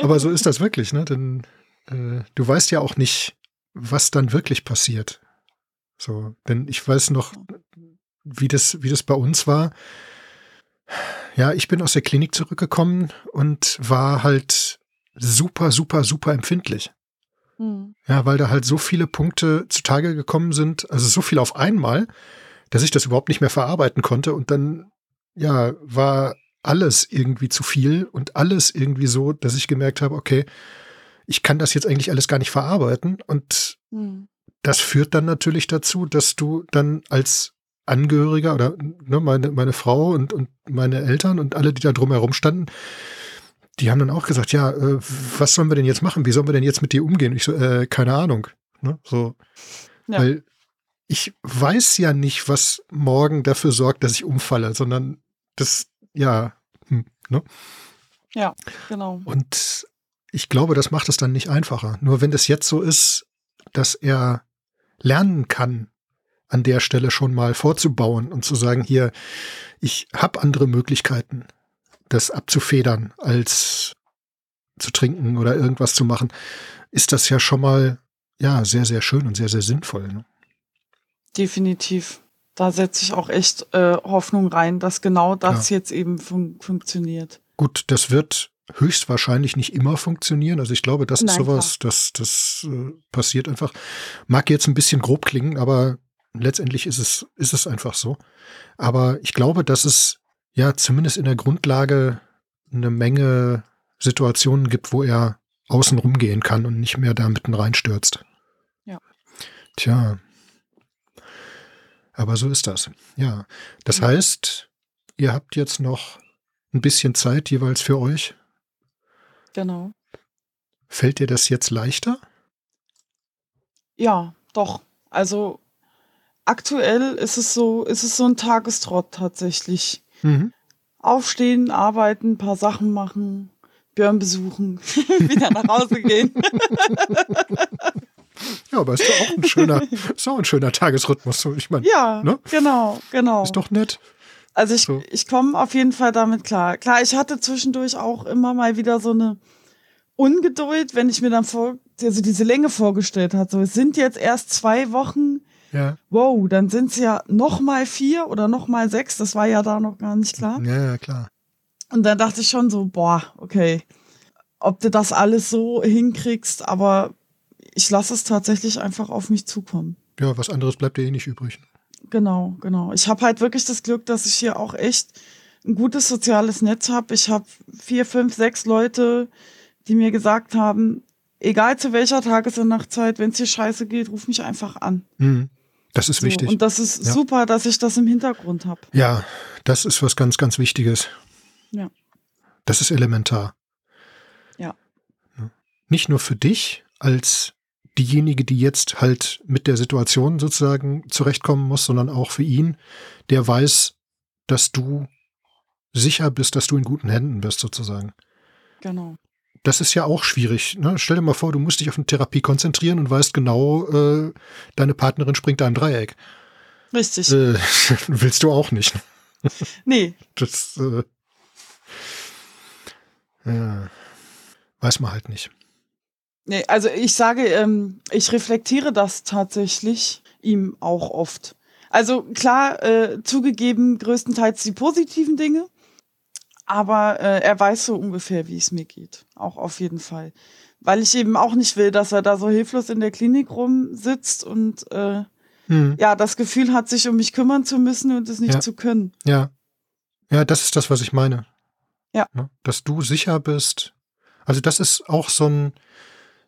A: Aber so ist das wirklich, ne? Denn äh, du weißt ja auch nicht, was dann wirklich passiert. So, denn ich weiß noch, wie das, wie das bei uns war. Ja, ich bin aus der Klinik zurückgekommen und war halt super, super, super empfindlich.
B: Hm.
A: Ja, weil da halt so viele Punkte zutage gekommen sind, also so viel auf einmal, dass ich das überhaupt nicht mehr verarbeiten konnte und dann, ja, war alles irgendwie zu viel und alles irgendwie so, dass ich gemerkt habe, okay, ich kann das jetzt eigentlich alles gar nicht verarbeiten und
B: Hm.
A: Das führt dann natürlich dazu, dass du dann als Angehöriger oder ne, meine, meine Frau und, und meine Eltern und alle, die da drumherum standen, die haben dann auch gesagt, ja, äh, was sollen wir denn jetzt machen? Wie sollen wir denn jetzt mit dir umgehen? Ich so, äh, keine Ahnung. Ne? So,
B: Ja.
A: weil ich weiß ja nicht, was morgen dafür sorgt, dass ich umfalle, sondern das, ja, hm, ne?
B: Ja, genau.
A: Und ich glaube, das macht es dann nicht einfacher. Nur wenn das jetzt so ist, dass er lernen kann, an der Stelle schon mal vorzubauen und zu sagen, hier, ich habe andere Möglichkeiten, das abzufedern, als zu trinken oder irgendwas zu machen, ist das ja schon mal ja sehr, sehr schön und sehr, sehr sinnvoll. Ne?
B: Definitiv. Da setze ich auch echt äh, Hoffnung rein, dass genau das
A: Klar.
B: jetzt eben fun funktioniert.
A: Gut, das wird höchstwahrscheinlich nicht immer funktionieren. Also ich glaube, das ist
B: Nein,
A: sowas, das, das äh, passiert einfach. Mag jetzt ein bisschen grob klingen, aber letztendlich ist es, ist es einfach so. Aber ich glaube, dass es ja zumindest in der Grundlage eine Menge Situationen gibt, wo er außen rumgehen kann und nicht mehr da mitten reinstürzt.
B: Ja.
A: Tja. Aber so ist das. Ja. Das
B: Ja.
A: heißt, ihr habt jetzt noch ein bisschen Zeit jeweils für euch.
B: Genau.
A: Fällt dir das jetzt leichter?
B: Ja, doch. Also aktuell ist es so, ist es so ein Tagestrott tatsächlich.
A: Mhm.
B: Aufstehen, arbeiten, ein paar Sachen machen, Björn besuchen, wieder nach Hause gehen.
A: Ja, aber ist doch auch ein schöner, ist auch ein schöner Tagesrhythmus. So, Ich meine,
B: Ja,
A: Ne?
B: genau, genau.
A: ist doch nett.
B: Also ich,
A: So.
B: ich komme auf jeden Fall damit klar. Klar, ich hatte zwischendurch auch immer mal wieder so eine Ungeduld, wenn ich mir dann vor, also diese Länge vorgestellt hat. So, es sind jetzt erst zwei Wochen.
A: Ja.
B: Wow, dann sind es ja noch mal vier oder noch mal sechs. Das war ja da noch gar nicht klar.
A: Ja, ja, klar.
B: Und dann dachte ich schon so, boah, okay, ob du das alles so hinkriegst, aber ich lasse es tatsächlich einfach auf mich zukommen.
A: Ja, was anderes bleibt dir eh nicht übrig.
B: Genau, genau. Ich habe halt wirklich das Glück, dass ich hier auch echt ein gutes soziales Netz habe. Ich habe vier, fünf, sechs Leute, die mir gesagt haben, egal zu welcher Tages- und Nachtzeit, wenn es dir scheiße geht, ruf mich einfach an.
A: Mhm. Das ist
B: So,
A: wichtig.
B: Und das ist
A: Ja.
B: super, dass ich das im Hintergrund habe.
A: ja, das ist was ganz, ganz Wichtiges.
B: Ja.
A: Das ist elementar.
B: Ja.
A: Nicht nur für dich als diejenige, die jetzt halt mit der Situation sozusagen zurechtkommen muss, sondern auch für ihn, der weiß, dass du sicher bist, dass du in guten Händen bist sozusagen.
B: Genau.
A: Das ist ja auch schwierig. Ne? Stell dir mal vor, du musst dich auf eine Therapie konzentrieren und weißt genau, äh, deine Partnerin springt da im Dreieck.
B: Richtig.
A: Äh, willst du auch nicht.
B: Nee,
A: Das äh, ja, weiß man halt nicht.
B: Nee, also ich sage, ähm, ich reflektiere das tatsächlich ihm auch oft. Also klar, äh, zugegeben, größtenteils die positiven Dinge, aber äh, er weiß so ungefähr, wie es mir geht. Auch auf jeden Fall. Weil ich eben auch nicht will, dass er da so hilflos in der Klinik rumsitzt und äh,
A: Hm.
B: ja, das Gefühl hat, sich um mich kümmern zu müssen und es nicht
A: Ja.
B: zu können.
A: Ja. Ja, das ist das, was ich meine.
B: Ja.
A: Ne? Dass du sicher bist. Also das ist auch so ein,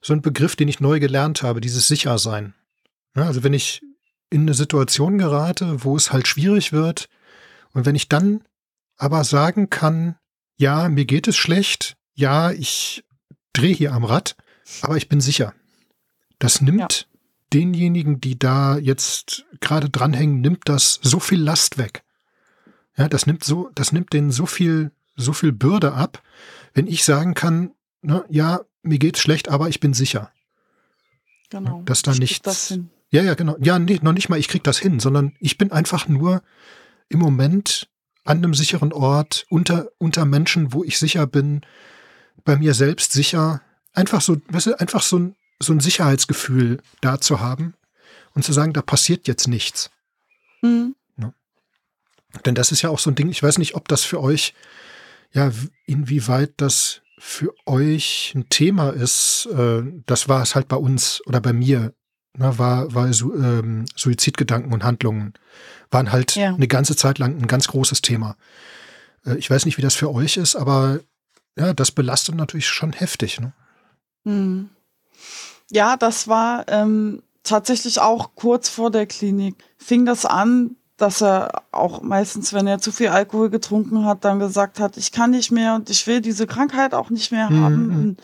A: so ein Begriff, den ich neu gelernt habe, dieses Sichersein. Ja, also wenn ich in eine Situation gerate, wo es halt schwierig wird und wenn ich dann aber sagen kann, ja, mir geht es schlecht, ja, ich drehe hier am Rad, aber ich bin sicher. Das nimmt denjenigen, die da jetzt gerade dranhängen, nimmt das so viel Last weg. Ja, das nimmt so, das nimmt denen so viel, so viel Bürde ab, wenn ich sagen kann, ne, ja, mir geht's schlecht, aber ich bin sicher.
B: Genau.
A: Dass da
B: Ich
A: nichts-
B: Das hin.
A: Ja, ja, genau. Ja, nee, noch nicht mal, ich krieg das hin, sondern ich bin einfach nur im Moment an einem sicheren Ort, unter, unter Menschen, wo ich sicher bin, bei mir selbst sicher. Einfach so, weißt du, einfach so ein, so ein Sicherheitsgefühl da zu haben und zu sagen, da passiert jetzt nichts.
B: Mhm.
A: Denn das ist ja auch so ein Ding, ich weiß nicht, ob das für euch, ja, inwieweit das für euch ein Thema ist. Äh, das war es halt bei uns oder bei mir, ne, war, war Su ähm, Suizidgedanken und Handlungen waren halt
B: Ja.
A: eine ganze Zeit lang ein ganz großes Thema. Äh, ich weiß nicht, wie das für euch ist, aber ja, das belastet natürlich schon heftig. Ne?
B: Hm. Ja, das war ähm, tatsächlich auch kurz vor der Klinik. Fing das an, dass er auch meistens, wenn er zu viel Alkohol getrunken hat, dann gesagt hat, ich kann nicht mehr und ich will diese Krankheit auch nicht mehr
A: Mhm,
B: haben.
A: mhm.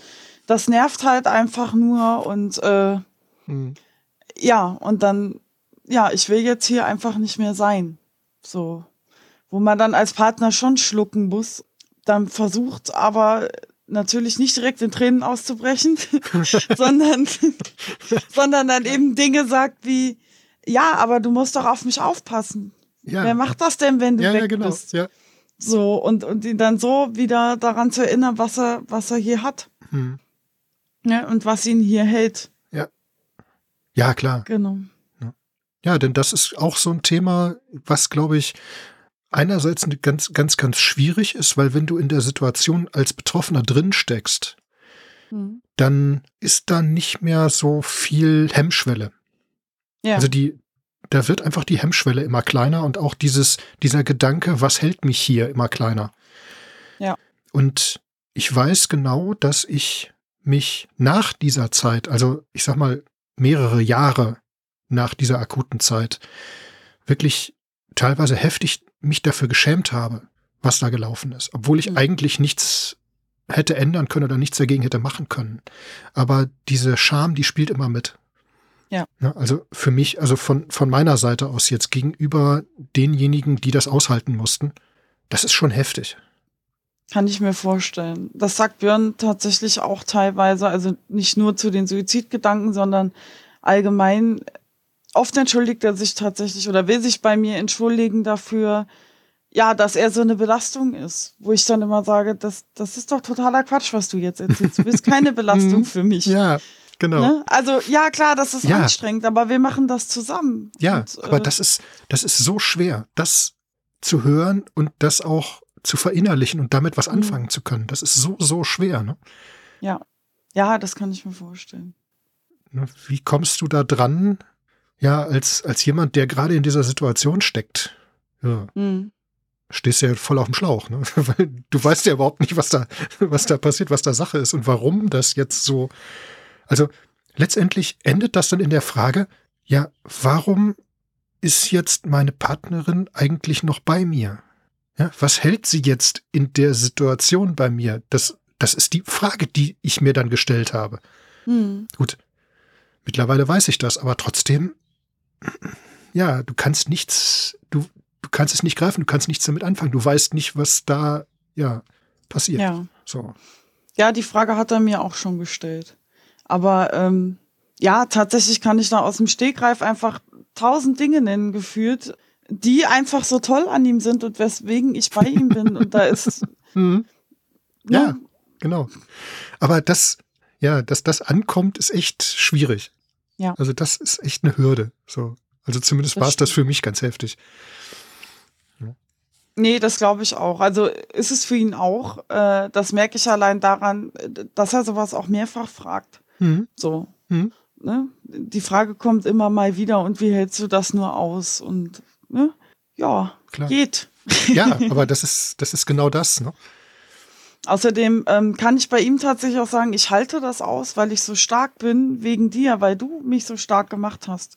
B: Das nervt halt einfach nur und äh,
A: Hm.
B: ja, und dann, ja, ich will jetzt hier einfach nicht mehr sein. So, wo man dann als Partner schon schlucken muss, dann versucht aber natürlich nicht direkt in Tränen auszubrechen, sondern, sondern dann eben Dinge sagt wie, ja, aber du musst doch auf mich aufpassen.
A: Ja,
B: Wer macht das denn, wenn du
A: ja,
B: weg
A: ja, genau.
B: bist?
A: Ja.
B: So, und, und ihn dann so wieder daran zu erinnern, was er, was er hier hat.
A: Hm.
B: Ne? Und was ihn hier hält.
A: ja, klar.
B: Genau.
A: Ja, denn das ist auch so ein Thema, was, glaube ich, einerseits eine ganz, ganz, ganz schwierig ist, weil wenn du in der Situation als Betroffener drin steckst,
B: Hm.
A: dann ist da nicht mehr so viel Hemmschwelle.
B: Ja.
A: Also die, da wird einfach die Hemmschwelle immer kleiner und auch dieses, dieser Gedanke, was hält mich hier, immer kleiner.
B: Ja.
A: Und ich weiß genau, dass ich mich nach dieser Zeit, also ich sag mal mehrere Jahre nach dieser akuten Zeit, wirklich teilweise heftig mich dafür geschämt habe, was da gelaufen ist, obwohl ich
B: Mhm.
A: eigentlich nichts hätte ändern können oder nichts dagegen hätte machen können. Aber diese Scham, die spielt immer mit.
B: Ja.
A: Ne, also für mich, also von, von meiner Seite aus jetzt gegenüber denjenigen, die das aushalten mussten, das ist schon heftig.
B: Kann ich mir vorstellen. Das sagt Björn tatsächlich auch teilweise, also nicht nur zu den Suizidgedanken, sondern allgemein. Oft entschuldigt er sich tatsächlich oder will sich bei mir entschuldigen dafür, ja, dass er so eine Belastung ist. Wo ich dann immer sage, das, das ist doch totaler Quatsch, was du jetzt erzählst. Du bist keine Belastung
A: Mhm.
B: für mich.
A: Ja, genau.
B: Ne? Also ja, klar, das ist ja. anstrengend, aber wir machen das zusammen.
A: Ja, und, aber äh, das ist, das ist so schwer, das zu hören und das auch zu verinnerlichen und damit was mhm. anfangen zu können. Das ist so, so schwer. Ne?
B: Ja, ja, das kann ich mir vorstellen.
A: Ne, wie kommst du da dran, ja, als, als jemand, der gerade in dieser Situation steckt? Ja. Mhm. Stehst ja voll auf dem Schlauch, ne? Weil du weißt ja überhaupt nicht, was da, was da passiert, was da Sache ist und warum das jetzt so. Also letztendlich endet das dann in der Frage, ja, warum ist jetzt meine Partnerin eigentlich noch bei mir? Ja, was hält sie jetzt in der Situation bei mir? Das, das ist die Frage, die ich mir dann gestellt habe. Hm. Gut, mittlerweile weiß ich das, aber trotzdem, ja, du kannst nichts, du, du kannst es nicht greifen, du kannst nichts damit anfangen. Du weißt nicht, was da, ja, passiert.
B: Ja. So. Ja, die Frage hat er mir auch schon gestellt. Aber ähm, ja, tatsächlich kann ich da aus dem Stegreif einfach tausend Dinge nennen gefühlt, die einfach so toll an ihm sind und weswegen ich bei ihm bin. Und da ist.
A: mhm. ja, ja, genau. Aber das, ja, dass das ankommt, ist echt schwierig. Ja. Also das ist echt eine Hürde. So. Also zumindest war es das für mich ganz heftig.
B: Nee, das glaube ich auch. Also ist es für ihn auch. Äh, das merke ich allein daran, dass er sowas auch mehrfach fragt. Mhm. So. Mhm. Ne? Die Frage kommt immer mal wieder und wie hältst du das nur aus? Und ne? ja, Klar. geht.
A: Ja, aber das ist, das ist genau das. Ne?
B: Außerdem ähm, kann ich bei ihm tatsächlich auch sagen, ich halte das aus, weil ich so stark bin wegen dir, weil du mich so stark gemacht hast.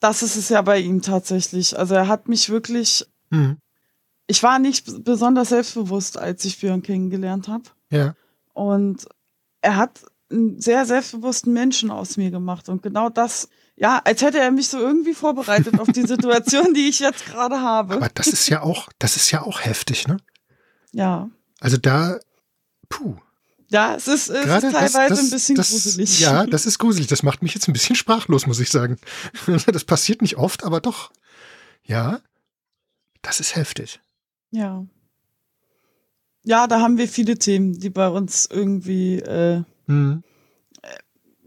B: Das ist es ja bei ihm tatsächlich. Also er hat mich wirklich mhm ich war nicht besonders selbstbewusst, als ich Björn kennengelernt habe.
A: Ja.
B: Und er hat einen sehr selbstbewussten Menschen aus mir gemacht. Und genau das, ja, als hätte er mich so irgendwie vorbereitet auf die Situation, die ich jetzt gerade habe.
A: Aber das ist ja auch, das ist ja auch heftig, ne?
B: Ja.
A: Also da, puh.
B: Ja, es ist, es ist teilweise das, das, ein bisschen das, gruselig.
A: Ja, das ist gruselig. Das macht mich jetzt ein bisschen sprachlos, muss ich sagen. Das passiert nicht oft, aber doch. Ja, das ist heftig.
B: Ja. Ja, da haben wir viele Themen, die bei uns irgendwie äh, mhm. äh,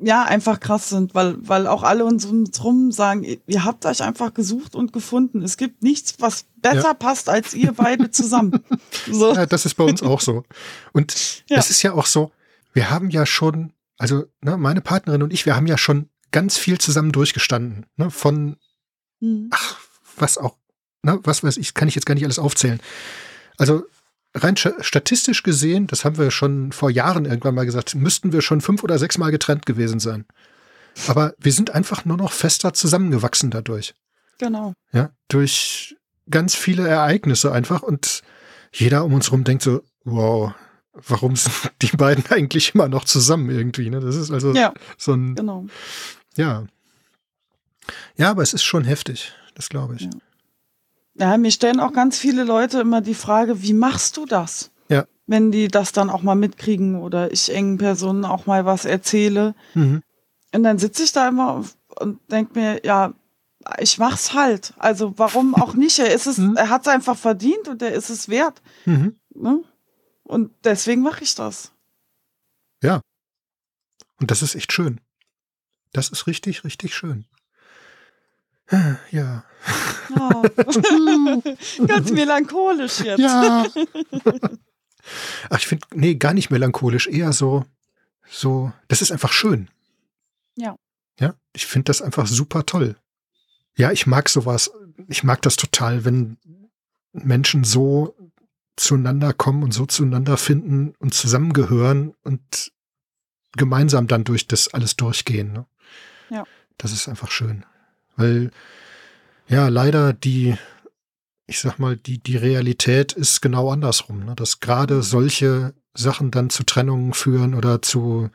B: ja einfach krass sind, weil, weil auch alle uns rum sagen, ihr habt euch einfach gesucht und gefunden. Es gibt nichts, was besser ja. passt als ihr beide zusammen.
A: So. Ja, das ist bei uns auch so. Und ja. es ist ja auch so, wir haben ja schon, also ne, meine Partnerin und ich, wir haben ja schon ganz viel zusammen durchgestanden. Ne, von, mhm. ach, was auch na, was weiß ich, kann ich jetzt gar nicht alles aufzählen. Also rein statistisch gesehen, das haben wir schon vor Jahren irgendwann mal gesagt, müssten wir schon fünf oder sechs Mal getrennt gewesen sein. Aber wir sind einfach nur noch fester zusammengewachsen dadurch.
B: Genau.
A: Ja, durch ganz viele Ereignisse einfach und jeder um uns rum denkt so, wow, warum sind die beiden eigentlich immer noch zusammen irgendwie? Ne? Das ist also ja, so ein,
B: genau.
A: ja. Ja, aber es ist schon heftig, das glaube ich.
B: Ja. Ja, mir stellen auch ganz viele Leute immer die Frage, wie machst du das?
A: Ja.
B: Wenn die das dann auch mal mitkriegen oder ich engen Personen auch mal was erzähle. Mhm. Und dann sitze ich da immer und denke mir, ja, ich mach's halt. Also warum auch nicht? Er ist es, mhm. er hat es einfach verdient und er ist es wert. Mhm. Ne? Und deswegen mache ich das.
A: Ja. Und das ist echt schön. Das ist richtig, richtig schön. Ja.
B: Oh. Ganz melancholisch jetzt.
A: Ja. Ach, ich finde, nee, gar nicht melancholisch, eher so, so, das ist einfach schön.
B: Ja.
A: Ja, ich finde das einfach super toll. Ja, ich mag sowas. Ich mag das total, wenn Menschen so zueinander kommen und so zueinander finden und zusammengehören und gemeinsam dann durch das alles durchgehen. Ne?
B: Ja.
A: Das ist einfach schön. Weil ja, leider die, ich sag mal, die, die Realität ist genau andersrum, ne? dass gerade solche Sachen dann zu Trennungen führen oder zu,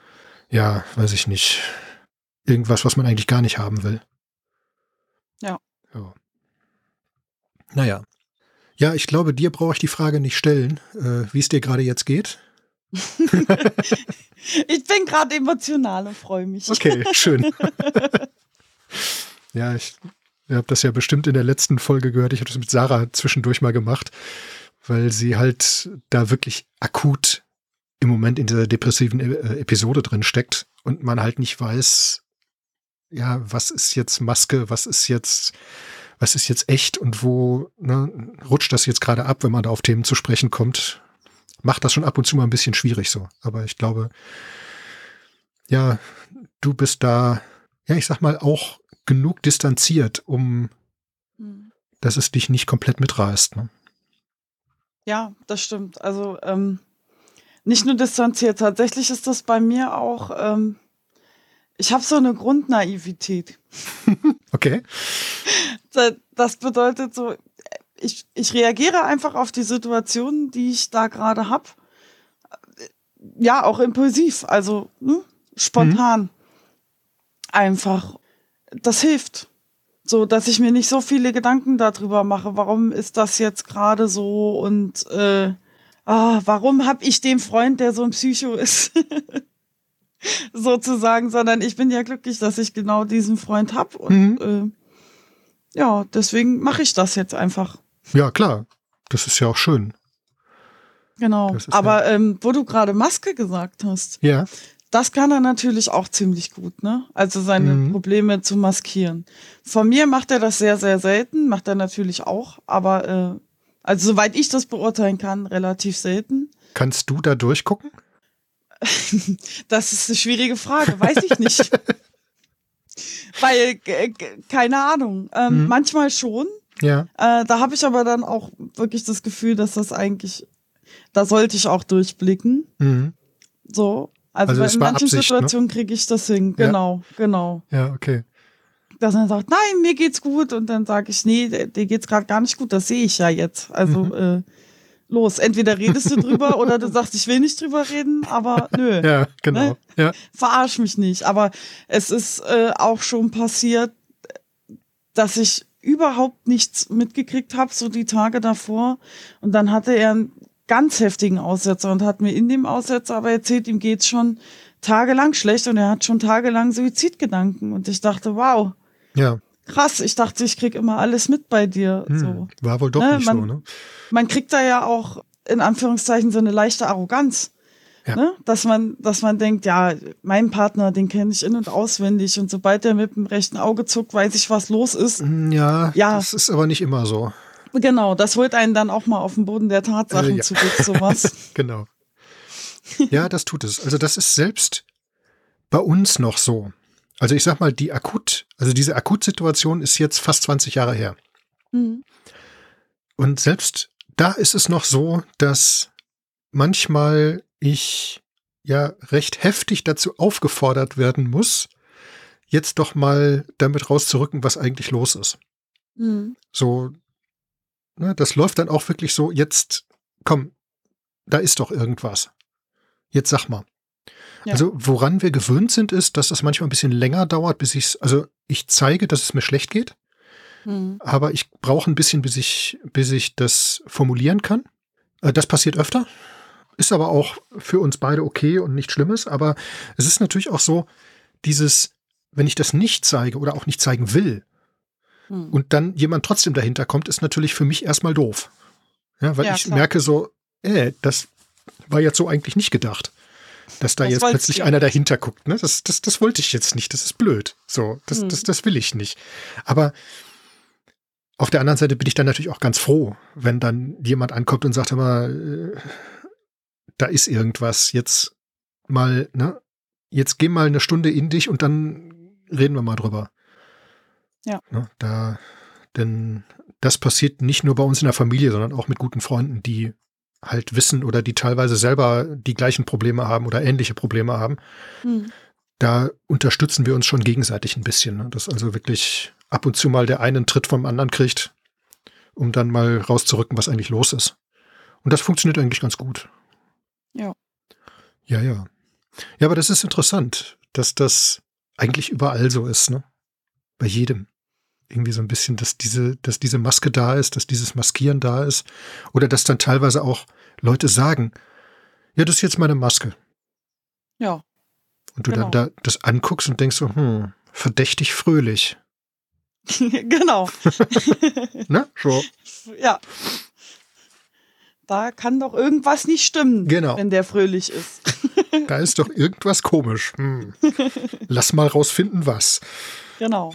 A: ja, weiß ich nicht, irgendwas, was man eigentlich gar nicht haben will.
B: Ja.
A: ja. Naja. Ja, ich glaube, dir brauche ich die Frage nicht stellen, äh, wie es dir gerade jetzt geht.
B: ich bin gerade emotional und freue mich.
A: Okay, schön. ja, ich Ihr habt das ja bestimmt in der letzten Folge gehört. Ich habe das mit Sarah zwischendurch mal gemacht, weil sie halt da wirklich akut im Moment in dieser depressiven äh, Episode drin steckt und man halt nicht weiß, ja, was ist jetzt Maske, was ist jetzt, was ist jetzt echt und wo ne, rutscht das jetzt gerade ab, wenn man da auf Themen zu sprechen kommt, macht das schon ab und zu mal ein bisschen schwierig so. Aber ich glaube, ja, du bist da, ja, ich sag mal, auch genug distanziert, um mhm. dass es dich nicht komplett mitreißt. Ne?
B: Ja, das stimmt. Also ähm, nicht nur distanziert, tatsächlich ist das bei mir auch, ähm, ich habe so eine Grundnaivität.
A: okay.
B: Das bedeutet so, ich, ich reagiere einfach auf die Situation, die ich da gerade habe. Ja, auch impulsiv, also ne, spontan. Mhm. Einfach. Das hilft. So, dass ich mir nicht so viele Gedanken darüber mache, warum ist das jetzt gerade so und äh, ah, warum habe ich den Freund, der so ein Psycho ist, sozusagen, sondern ich bin ja glücklich, dass ich genau diesen Freund habe und mhm. äh, ja, deswegen mache ich das jetzt einfach.
A: Ja, klar. Das ist ja auch schön.
B: Genau. Aber ja ähm, wo du gerade Maske gesagt hast,
A: ja.
B: Das kann er natürlich auch ziemlich gut, ne? Also seine mhm. Probleme zu maskieren. Von mir macht er das sehr, sehr selten, macht er natürlich auch, aber äh, also soweit ich das beurteilen kann, relativ selten.
A: Kannst du da durchgucken?
B: das ist eine schwierige Frage, weiß ich nicht. Weil, keine Ahnung. Ähm, mhm. Manchmal schon,
A: ja.
B: Äh, da habe ich aber dann auch wirklich das Gefühl, dass das eigentlich, da sollte ich auch durchblicken.
A: Mhm.
B: So. Also, also in manchen Absicht, ne? Situationen ne? kriege ich das hin. Genau, ja. genau.
A: Ja, okay.
B: Dass er sagt, nein, mir geht's gut. Und dann sage ich, nee, dir geht's gerade gar nicht gut. Das sehe ich ja jetzt. Also, mhm. äh, los. Entweder redest du drüber oder du sagst, ich will nicht drüber reden, aber nö.
A: Ja, genau. Ne? Ja.
B: Verarsch mich nicht. Aber es ist äh, auch schon passiert, dass ich überhaupt nichts mitgekriegt habe, so die Tage davor. Und dann hatte er ganz heftigen Aussetzer und hat mir in dem Aussetzer aber erzählt, ihm geht's schon tagelang schlecht und er hat schon tagelang Suizidgedanken. Und ich dachte, wow.
A: Ja.
B: Krass, ich dachte, ich krieg immer alles mit bei dir. Hm, so.
A: War wohl doch ne? nicht
B: man,
A: so, ne?
B: Man kriegt da ja auch in Anführungszeichen so eine leichte Arroganz. Ja. Ne? Dass man, dass man denkt, ja, mein Partner, den kenne ich in- und auswendig und sobald er mit dem rechten Auge zuckt, weiß ich, was los ist.
A: Mm, ja, ja. das ist aber nicht immer so.
B: Genau, das holt einen dann auch mal auf den Boden der Tatsachen äh, ja. zurück, sowas.
A: genau. Ja, das tut es. Also das ist selbst bei uns noch so. Also ich sag mal, die akut, also diese Akutsituation ist jetzt fast 20 Jahre her. Mhm. Und selbst da ist es noch so, dass manchmal ich ja recht heftig dazu aufgefordert werden muss, jetzt doch mal damit rauszurücken, was eigentlich los ist. Mhm. So, ne, das läuft dann auch wirklich so, jetzt, komm, da ist doch irgendwas. Jetzt sag mal. Ja. Also, woran wir gewöhnt sind, ist, dass das manchmal ein bisschen länger dauert, bis ich also ich zeige, dass es mir schlecht geht. Mhm. Aber ich brauche ein bisschen, bis ich, bis ich das formulieren kann. Äh, das passiert öfter. Ist aber auch für uns beide okay und nichts Schlimmes. Aber es ist natürlich auch so, dieses, wenn ich das nicht zeige oder auch nicht zeigen will hm. und dann jemand trotzdem dahinter kommt, ist natürlich für mich erstmal doof. Ja, weil ja, ich klar. merke so, äh, das war jetzt so eigentlich nicht gedacht. Dass da das jetzt plötzlich einer dahinter guckt. Ne? Das, das, das wollte ich jetzt nicht. Das ist blöd. So, das, hm. das, das will ich nicht. Aber auf der anderen Seite bin ich dann natürlich auch ganz froh, wenn dann jemand ankommt und sagt immer, äh, da ist irgendwas. Jetzt mal, ne? Jetzt geh mal eine Stunde in dich und dann reden wir mal drüber.
B: Ja.
A: Ne, da, denn das passiert nicht nur bei uns in der Familie, sondern auch mit guten Freunden, die halt wissen oder die teilweise selber die gleichen Probleme haben oder ähnliche Probleme haben. Hm. Da unterstützen wir uns schon gegenseitig ein bisschen. Ne? Dass also wirklich ab und zu mal der einen Tritt vom anderen kriegt, um dann mal rauszurücken, was eigentlich los ist. Und das funktioniert eigentlich ganz gut.
B: Ja.
A: Ja, ja. Ja, aber das ist interessant, dass das eigentlich überall so ist, ne? Bei jedem. Irgendwie so ein bisschen, dass diese, dass diese Maske da ist, dass dieses Maskieren da ist. Oder dass dann teilweise auch Leute sagen, ja, das ist jetzt meine Maske.
B: Ja.
A: Und du genau. dann da das anguckst und denkst so, hm, verdächtig fröhlich.
B: genau.
A: ne? So.
B: Ja da kann doch irgendwas nicht stimmen,
A: genau.
B: wenn der fröhlich ist.
A: da ist doch irgendwas komisch. Hm. Lass mal rausfinden, was.
B: Genau.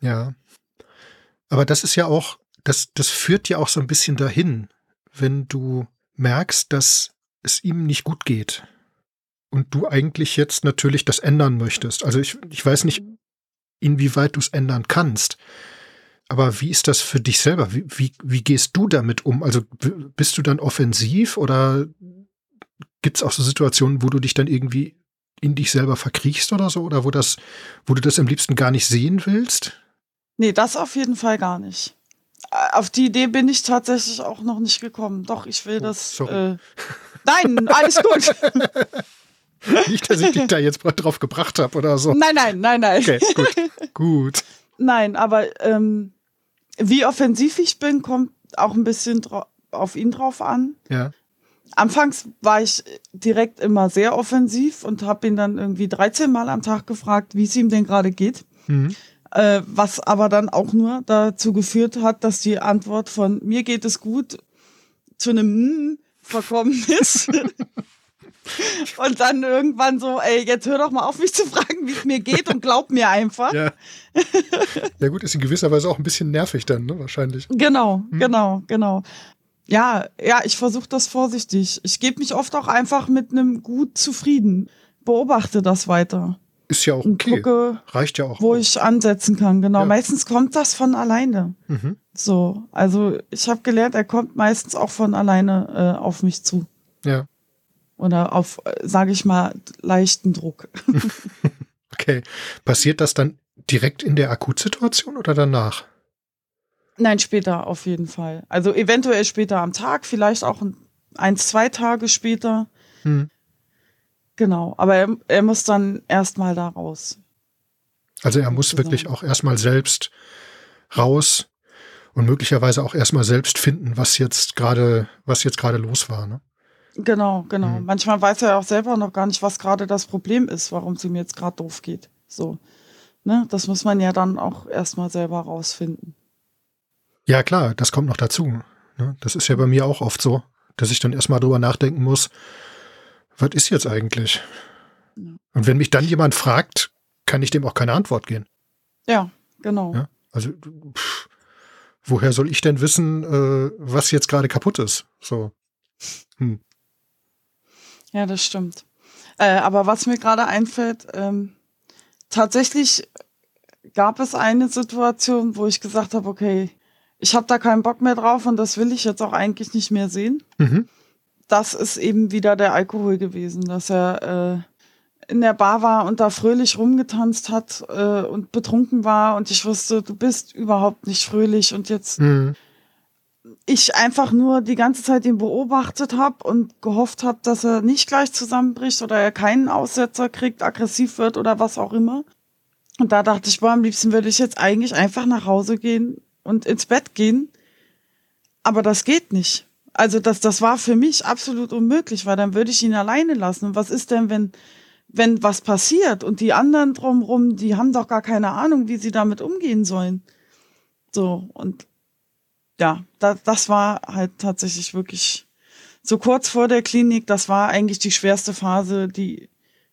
A: Ja. Aber das ist ja auch, das, das führt ja auch so ein bisschen dahin, wenn du merkst, dass es ihm nicht gut geht und du eigentlich jetzt natürlich das ändern möchtest. Also ich, ich weiß nicht, inwieweit du es ändern kannst. Aber wie ist das für dich selber? Wie, wie, wie gehst du damit um? Also bist du dann offensiv oder gibt es auch so Situationen, wo du dich dann irgendwie in dich selber verkriechst oder so? Oder wo das, wo du das am liebsten gar nicht sehen willst?
B: Nee, das auf jeden Fall gar nicht. Äh, auf die Idee bin ich tatsächlich auch noch nicht gekommen. Doch, ich will oh, das. Äh, nein, alles gut.
A: Nicht, dass ich dich da jetzt drauf gebracht habe oder so.
B: Nein, nein, nein, nein.
A: Okay, gut. gut.
B: Nein, aber ähm, wie offensiv ich bin, kommt auch ein bisschen auf ihn drauf an.
A: Ja.
B: Anfangs war ich direkt immer sehr offensiv und habe ihn dann irgendwie 13 Mal am Tag gefragt, wie es ihm denn gerade geht. Mhm. Äh, was aber dann auch nur dazu geführt hat, dass die Antwort von mir geht es gut zu einem mm verkommen ist. Und dann irgendwann so, ey, jetzt hör doch mal auf, mich zu fragen, wie es mir geht und glaub mir einfach.
A: Ja. ja gut, ist in gewisser Weise auch ein bisschen nervig dann, ne, wahrscheinlich.
B: Genau, hm? genau, genau. Ja, ja, ich versuche das vorsichtig. Ich gebe mich oft auch einfach mit einem gut zufrieden. Beobachte das weiter.
A: Ist ja auch okay. Gucke, Reicht ja auch.
B: Wo auch. ich ansetzen kann, genau. Ja. Meistens kommt das von alleine. Mhm. So, also ich habe gelernt, er kommt meistens auch von alleine äh, auf mich zu.
A: Ja.
B: Oder auf, sage ich mal, leichten Druck.
A: okay. Passiert das dann direkt in der Akutsituation oder danach?
B: Nein, später auf jeden Fall. Also eventuell später am Tag, vielleicht auch ein, zwei Tage später. Hm. Genau, aber er, er muss dann erstmal da raus.
A: Also er muss wirklich auch erstmal selbst raus und möglicherweise auch erstmal selbst finden, was jetzt gerade, was jetzt gerade los war. Ne?
B: Genau, genau. Mhm. Manchmal weiß er auch selber noch gar nicht, was gerade das Problem ist, warum es ihm jetzt gerade doof geht. So. Ne? Das muss man ja dann auch erstmal selber rausfinden.
A: Ja, klar, das kommt noch dazu. Ne? Das ist ja bei mir auch oft so, dass ich dann erstmal drüber nachdenken muss, was ist jetzt eigentlich? Ja. Und wenn mich dann jemand fragt, kann ich dem auch keine Antwort geben.
B: Ja, genau. Ja?
A: Also, pff, woher soll ich denn wissen, äh, was jetzt gerade kaputt ist? So. Hm.
B: Ja, das stimmt. Äh, aber was mir gerade einfällt, ähm, tatsächlich gab es eine Situation, wo ich gesagt habe, okay, ich habe da keinen Bock mehr drauf und das will ich jetzt auch eigentlich nicht mehr sehen. Mhm. Das ist eben wieder der Alkohol gewesen, dass er äh, in der Bar war und da fröhlich rumgetanzt hat äh, und betrunken war und ich wusste, du bist überhaupt nicht fröhlich und jetzt mhm ich einfach nur die ganze Zeit ihn beobachtet habe und gehofft habe, dass er nicht gleich zusammenbricht oder er keinen Aussetzer kriegt, aggressiv wird oder was auch immer. Und da dachte ich, boah, am liebsten würde ich jetzt eigentlich einfach nach Hause gehen und ins Bett gehen. Aber das geht nicht. Also das, das war für mich absolut unmöglich, weil dann würde ich ihn alleine lassen. Und was ist denn, wenn, wenn was passiert und die anderen drumrum, die haben doch gar keine Ahnung, wie sie damit umgehen sollen. So, und ja, da, das war halt tatsächlich wirklich so kurz vor der Klinik, das war eigentlich die schwerste Phase, die,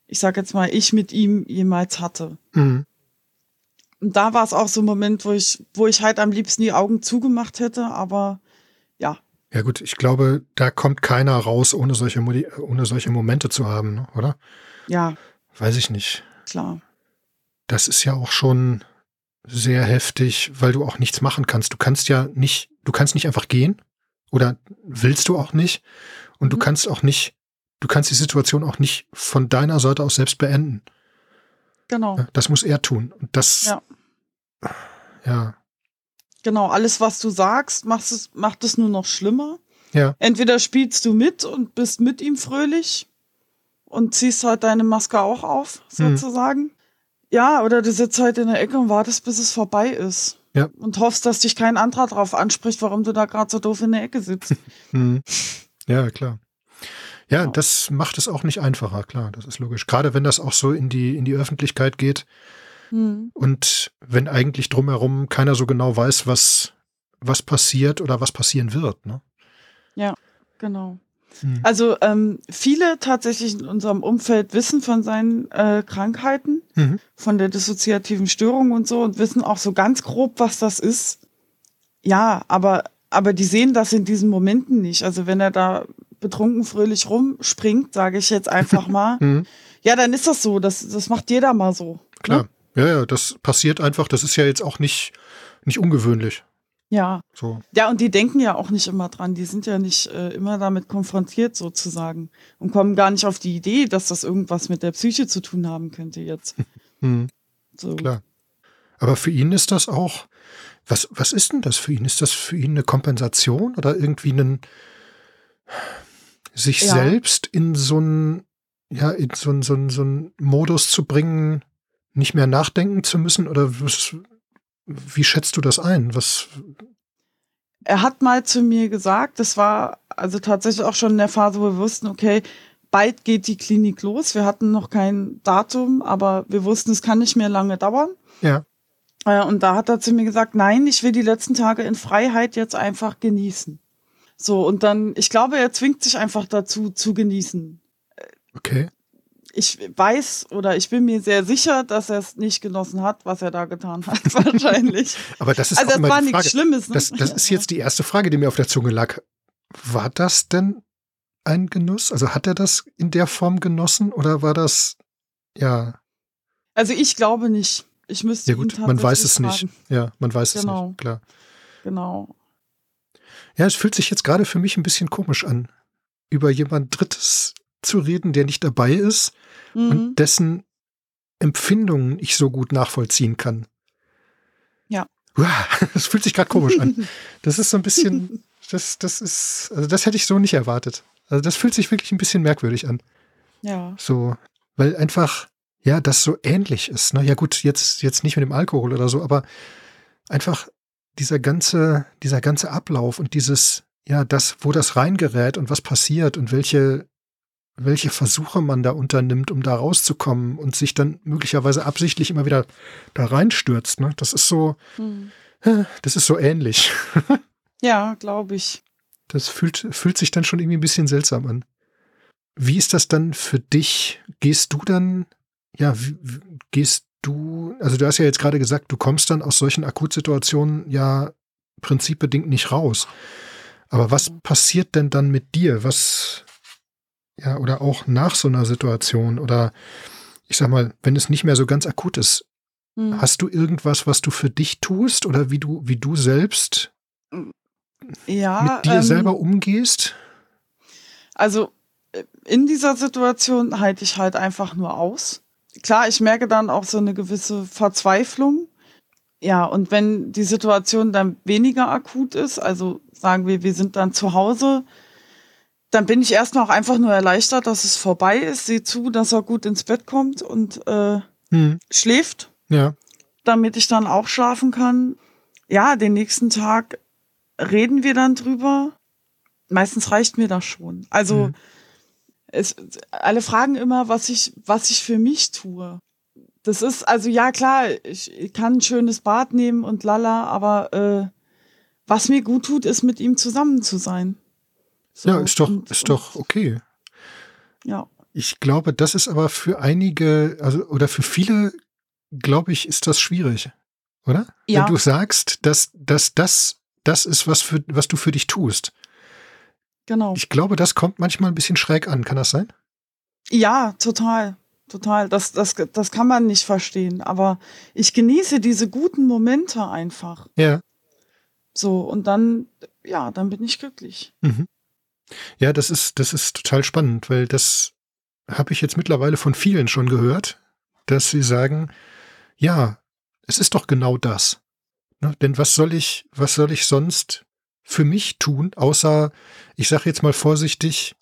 B: ich sag jetzt mal, ich mit ihm jemals hatte. Mhm. Und da war es auch so ein Moment, wo ich, wo ich halt am liebsten die Augen zugemacht hätte, aber ja.
A: Ja gut, ich glaube, da kommt keiner raus, ohne solche, ohne solche Momente zu haben, ne, oder?
B: Ja.
A: Weiß ich nicht.
B: Klar.
A: Das ist ja auch schon sehr heftig, weil du auch nichts machen kannst. Du kannst ja nicht du kannst nicht einfach gehen oder willst du auch nicht und mhm. du kannst auch nicht, du kannst die Situation auch nicht von deiner Seite aus selbst beenden.
B: Genau.
A: Das muss er tun und das,
B: ja.
A: ja.
B: Genau, alles, was du sagst, macht es, macht es nur noch schlimmer.
A: Ja.
B: Entweder spielst du mit und bist mit ihm fröhlich und ziehst halt deine Maske auch auf, mhm. sozusagen. Mhm. Ja, oder du sitzt halt in der Ecke und wartest, bis es vorbei ist.
A: Ja.
B: Und hoffst, dass dich kein anderer drauf anspricht, warum du da gerade so doof in der Ecke sitzt.
A: Hm. ja, klar. Ja, genau. das macht es auch nicht einfacher, klar, das ist logisch. Gerade wenn das auch so in die, in die Öffentlichkeit geht mhm. und wenn eigentlich drumherum keiner so genau weiß, was, was passiert oder was passieren wird. Ne?
B: Ja, genau. Hm. Also ähm, viele tatsächlich in unserem Umfeld wissen von seinen äh, Krankheiten, mhm. von der dissoziativen Störung und so und wissen auch so ganz grob, was das ist. Ja, aber, aber die sehen das in diesen Momenten nicht. Also wenn er da betrunken fröhlich rumspringt, sage ich jetzt einfach mal, mhm. ja, dann ist das so. Das, das macht jeder mal so. Ne?
A: Klar. Ne? Ja, ja, das passiert einfach. Das ist ja jetzt auch nicht, nicht ungewöhnlich.
B: Ja. So. Ja, und die denken ja auch nicht immer dran. Die sind ja nicht äh, immer damit konfrontiert sozusagen und kommen gar nicht auf die Idee, dass das irgendwas mit der Psyche zu tun haben könnte jetzt.
A: Hm. So. Klar. Aber für ihn ist das auch, was, was ist denn das für ihn? Ist das für ihn eine Kompensation oder irgendwie ein, sich ja. selbst in so ein, ja, in so ein, so ein, so ein Modus zu bringen, nicht mehr nachdenken zu müssen? Oder was, wie schätzt du das ein? Was?
B: Er hat mal zu mir gesagt, das war also tatsächlich auch schon in der Phase, wo wir wussten, okay, bald geht die Klinik los. Wir hatten noch kein Datum, aber wir wussten, es kann nicht mehr lange dauern.
A: Ja.
B: Äh, und da hat er zu mir gesagt, nein, ich will die letzten Tage in Freiheit jetzt einfach genießen. So, und dann, ich glaube, er zwingt sich einfach dazu zu genießen.
A: Okay
B: ich weiß oder ich bin mir sehr sicher, dass er es nicht genossen hat, was er da getan hat, wahrscheinlich.
A: Aber das ist also das war nichts Schlimmes. Ne? Das, das ist jetzt die erste Frage, die mir auf der Zunge lag. War das denn ein Genuss? Also hat er das in der Form genossen oder war das ja?
B: Also ich glaube nicht. Ich müsste.
A: Ja gut, man weiß es fragen. nicht. Ja, man weiß genau. es nicht. Klar.
B: Genau.
A: Ja, es fühlt sich jetzt gerade für mich ein bisschen komisch an, über jemand Drittes zu reden, der nicht dabei ist mhm. und dessen Empfindungen ich so gut nachvollziehen kann.
B: Ja.
A: Das fühlt sich gerade komisch an. Das ist so ein bisschen, das, das ist, also das hätte ich so nicht erwartet. Also das fühlt sich wirklich ein bisschen merkwürdig an.
B: Ja.
A: So, weil einfach, ja, das so ähnlich ist. Ne? Ja gut, jetzt, jetzt nicht mit dem Alkohol oder so, aber einfach dieser ganze, dieser ganze Ablauf und dieses, ja, das, wo das reingerät und was passiert und welche welche Versuche man da unternimmt, um da rauszukommen und sich dann möglicherweise absichtlich immer wieder da reinstürzt. Ne? Das ist so, hm. das ist so ähnlich.
B: ja, glaube ich.
A: Das fühlt, fühlt sich dann schon irgendwie ein bisschen seltsam an. Wie ist das dann für dich? Gehst du dann, ja, wie, gehst du, also du hast ja jetzt gerade gesagt, du kommst dann aus solchen Akutsituationen ja prinzipbedingt nicht raus. Aber was mhm. passiert denn dann mit dir? Was, ja, oder auch nach so einer Situation oder ich sag mal, wenn es nicht mehr so ganz akut ist, hm. hast du irgendwas, was du für dich tust oder wie du, wie du selbst
B: ja,
A: mit dir ähm, selber umgehst?
B: Also äh, in dieser Situation halte ich halt einfach nur aus. Klar, ich merke dann auch so eine gewisse Verzweiflung. Ja, und wenn die Situation dann weniger akut ist, also sagen wir, wir sind dann zu Hause, dann bin ich erstmal auch einfach nur erleichtert, dass es vorbei ist. Sehe zu, dass er gut ins Bett kommt und äh, hm. schläft.
A: Ja.
B: Damit ich dann auch schlafen kann. Ja, den nächsten Tag reden wir dann drüber. Meistens reicht mir das schon. Also hm. es, alle fragen immer, was ich, was ich für mich tue. Das ist, also ja klar, ich kann ein schönes Bad nehmen und lala, aber äh, was mir gut tut, ist mit ihm zusammen zu sein.
A: So, ja, ist doch, und, ist doch okay.
B: Ja.
A: Ich glaube, das ist aber für einige, also oder für viele, glaube ich, ist das schwierig, oder? Ja. Wenn du sagst, dass, dass das das ist, was, für, was du für dich tust.
B: Genau.
A: Ich glaube, das kommt manchmal ein bisschen schräg an. Kann das sein?
B: Ja, total. Total. Das, das, das kann man nicht verstehen. Aber ich genieße diese guten Momente einfach.
A: Ja.
B: So, und dann, ja, dann bin ich glücklich.
A: Mhm. Ja, das ist, das ist total spannend, weil das habe ich jetzt mittlerweile von vielen schon gehört, dass sie sagen, ja, es ist doch genau das. Ne? Denn was soll ich, was soll ich sonst für mich tun, außer, ich sage jetzt mal vorsichtig,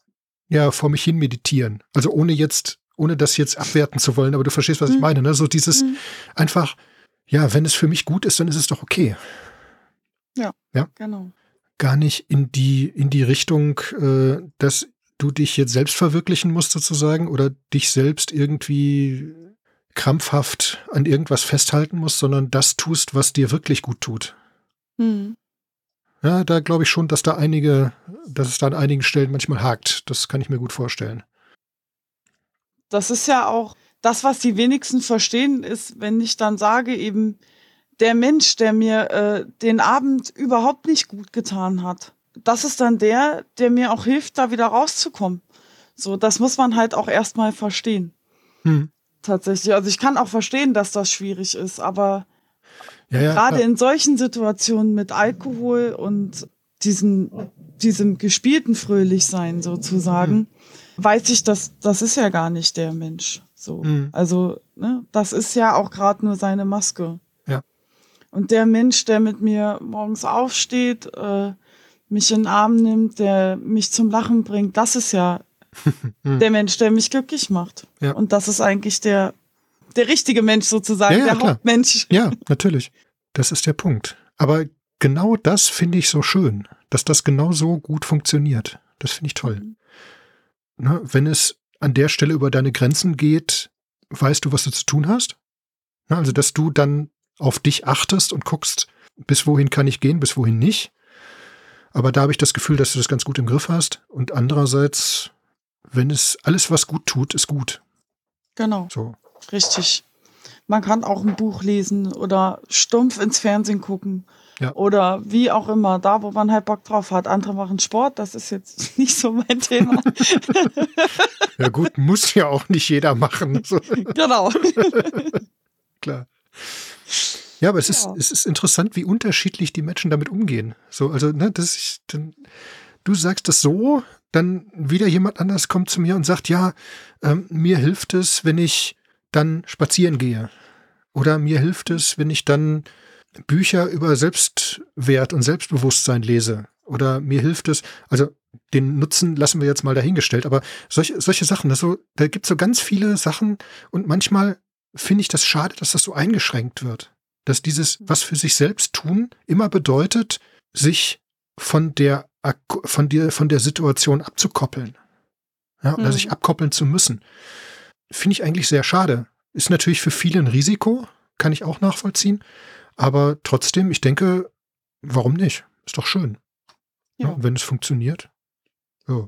A: ja, vor mich hin meditieren. Also ohne jetzt, ohne das jetzt abwerten zu wollen, aber du verstehst, was mhm. ich meine, ne? So dieses mhm. einfach, ja, wenn es für mich gut ist, dann ist es doch okay.
B: Ja, ja? genau
A: gar nicht in die, in die Richtung, äh, dass du dich jetzt selbst verwirklichen musst sozusagen oder dich selbst irgendwie krampfhaft an irgendwas festhalten musst, sondern das tust, was dir wirklich gut tut.
B: Hm.
A: Ja, da glaube ich schon, dass da einige, dass es da an einigen Stellen manchmal hakt. Das kann ich mir gut vorstellen.
B: Das ist ja auch das, was die wenigsten verstehen, ist, wenn ich dann sage, eben der Mensch, der mir äh, den Abend überhaupt nicht gut getan hat, das ist dann der, der mir auch hilft, da wieder rauszukommen. So, das muss man halt auch erstmal verstehen. Hm. Tatsächlich. Also ich kann auch verstehen, dass das schwierig ist, aber ja, ja, gerade in solchen Situationen mit Alkohol und diesem, diesem gespielten Fröhlichsein sozusagen, hm. weiß ich, dass das ist ja gar nicht der Mensch. So. Hm. Also, ne, das ist ja auch gerade nur seine Maske. Und der Mensch, der mit mir morgens aufsteht, äh, mich in den Arm nimmt, der mich zum Lachen bringt, das ist ja hm. der Mensch, der mich glücklich macht. Ja. Und das ist eigentlich der, der richtige Mensch sozusagen, ja, ja, der klar. Hauptmensch.
A: Ja, natürlich. Das ist der Punkt. Aber genau das finde ich so schön, dass das genau so gut funktioniert. Das finde ich toll. Mhm. Na, wenn es an der Stelle über deine Grenzen geht, weißt du, was du zu tun hast? Na, also, dass du dann auf dich achtest und guckst, bis wohin kann ich gehen, bis wohin nicht. Aber da habe ich das Gefühl, dass du das ganz gut im Griff hast. Und andererseits, wenn es alles, was gut tut, ist gut.
B: Genau. So. Richtig. Man kann auch ein Buch lesen oder stumpf ins Fernsehen gucken. Ja. Oder wie auch immer, da wo man halt Bock drauf hat. Andere machen Sport, das ist jetzt nicht so mein Thema.
A: ja gut, muss ja auch nicht jeder machen. So.
B: Genau.
A: Klar. Ja, aber es, ja. Ist, es ist interessant, wie unterschiedlich die Menschen damit umgehen. So, also, ne, das ist, dann, du sagst das so, dann wieder jemand anders kommt zu mir und sagt, ja, ähm, mir hilft es, wenn ich dann spazieren gehe. Oder mir hilft es, wenn ich dann Bücher über Selbstwert und Selbstbewusstsein lese. Oder mir hilft es, also den Nutzen lassen wir jetzt mal dahingestellt, aber solche, solche Sachen, das so, da gibt es so ganz viele Sachen und manchmal finde ich das schade, dass das so eingeschränkt wird dass dieses was für sich selbst tun immer bedeutet, sich von der von der von der Situation abzukoppeln. Ja, oder mhm. sich abkoppeln zu müssen. Finde ich eigentlich sehr schade. Ist natürlich für viele ein Risiko, kann ich auch nachvollziehen. Aber trotzdem, ich denke, warum nicht? Ist doch schön. Ja. Ja, wenn es funktioniert. Ja.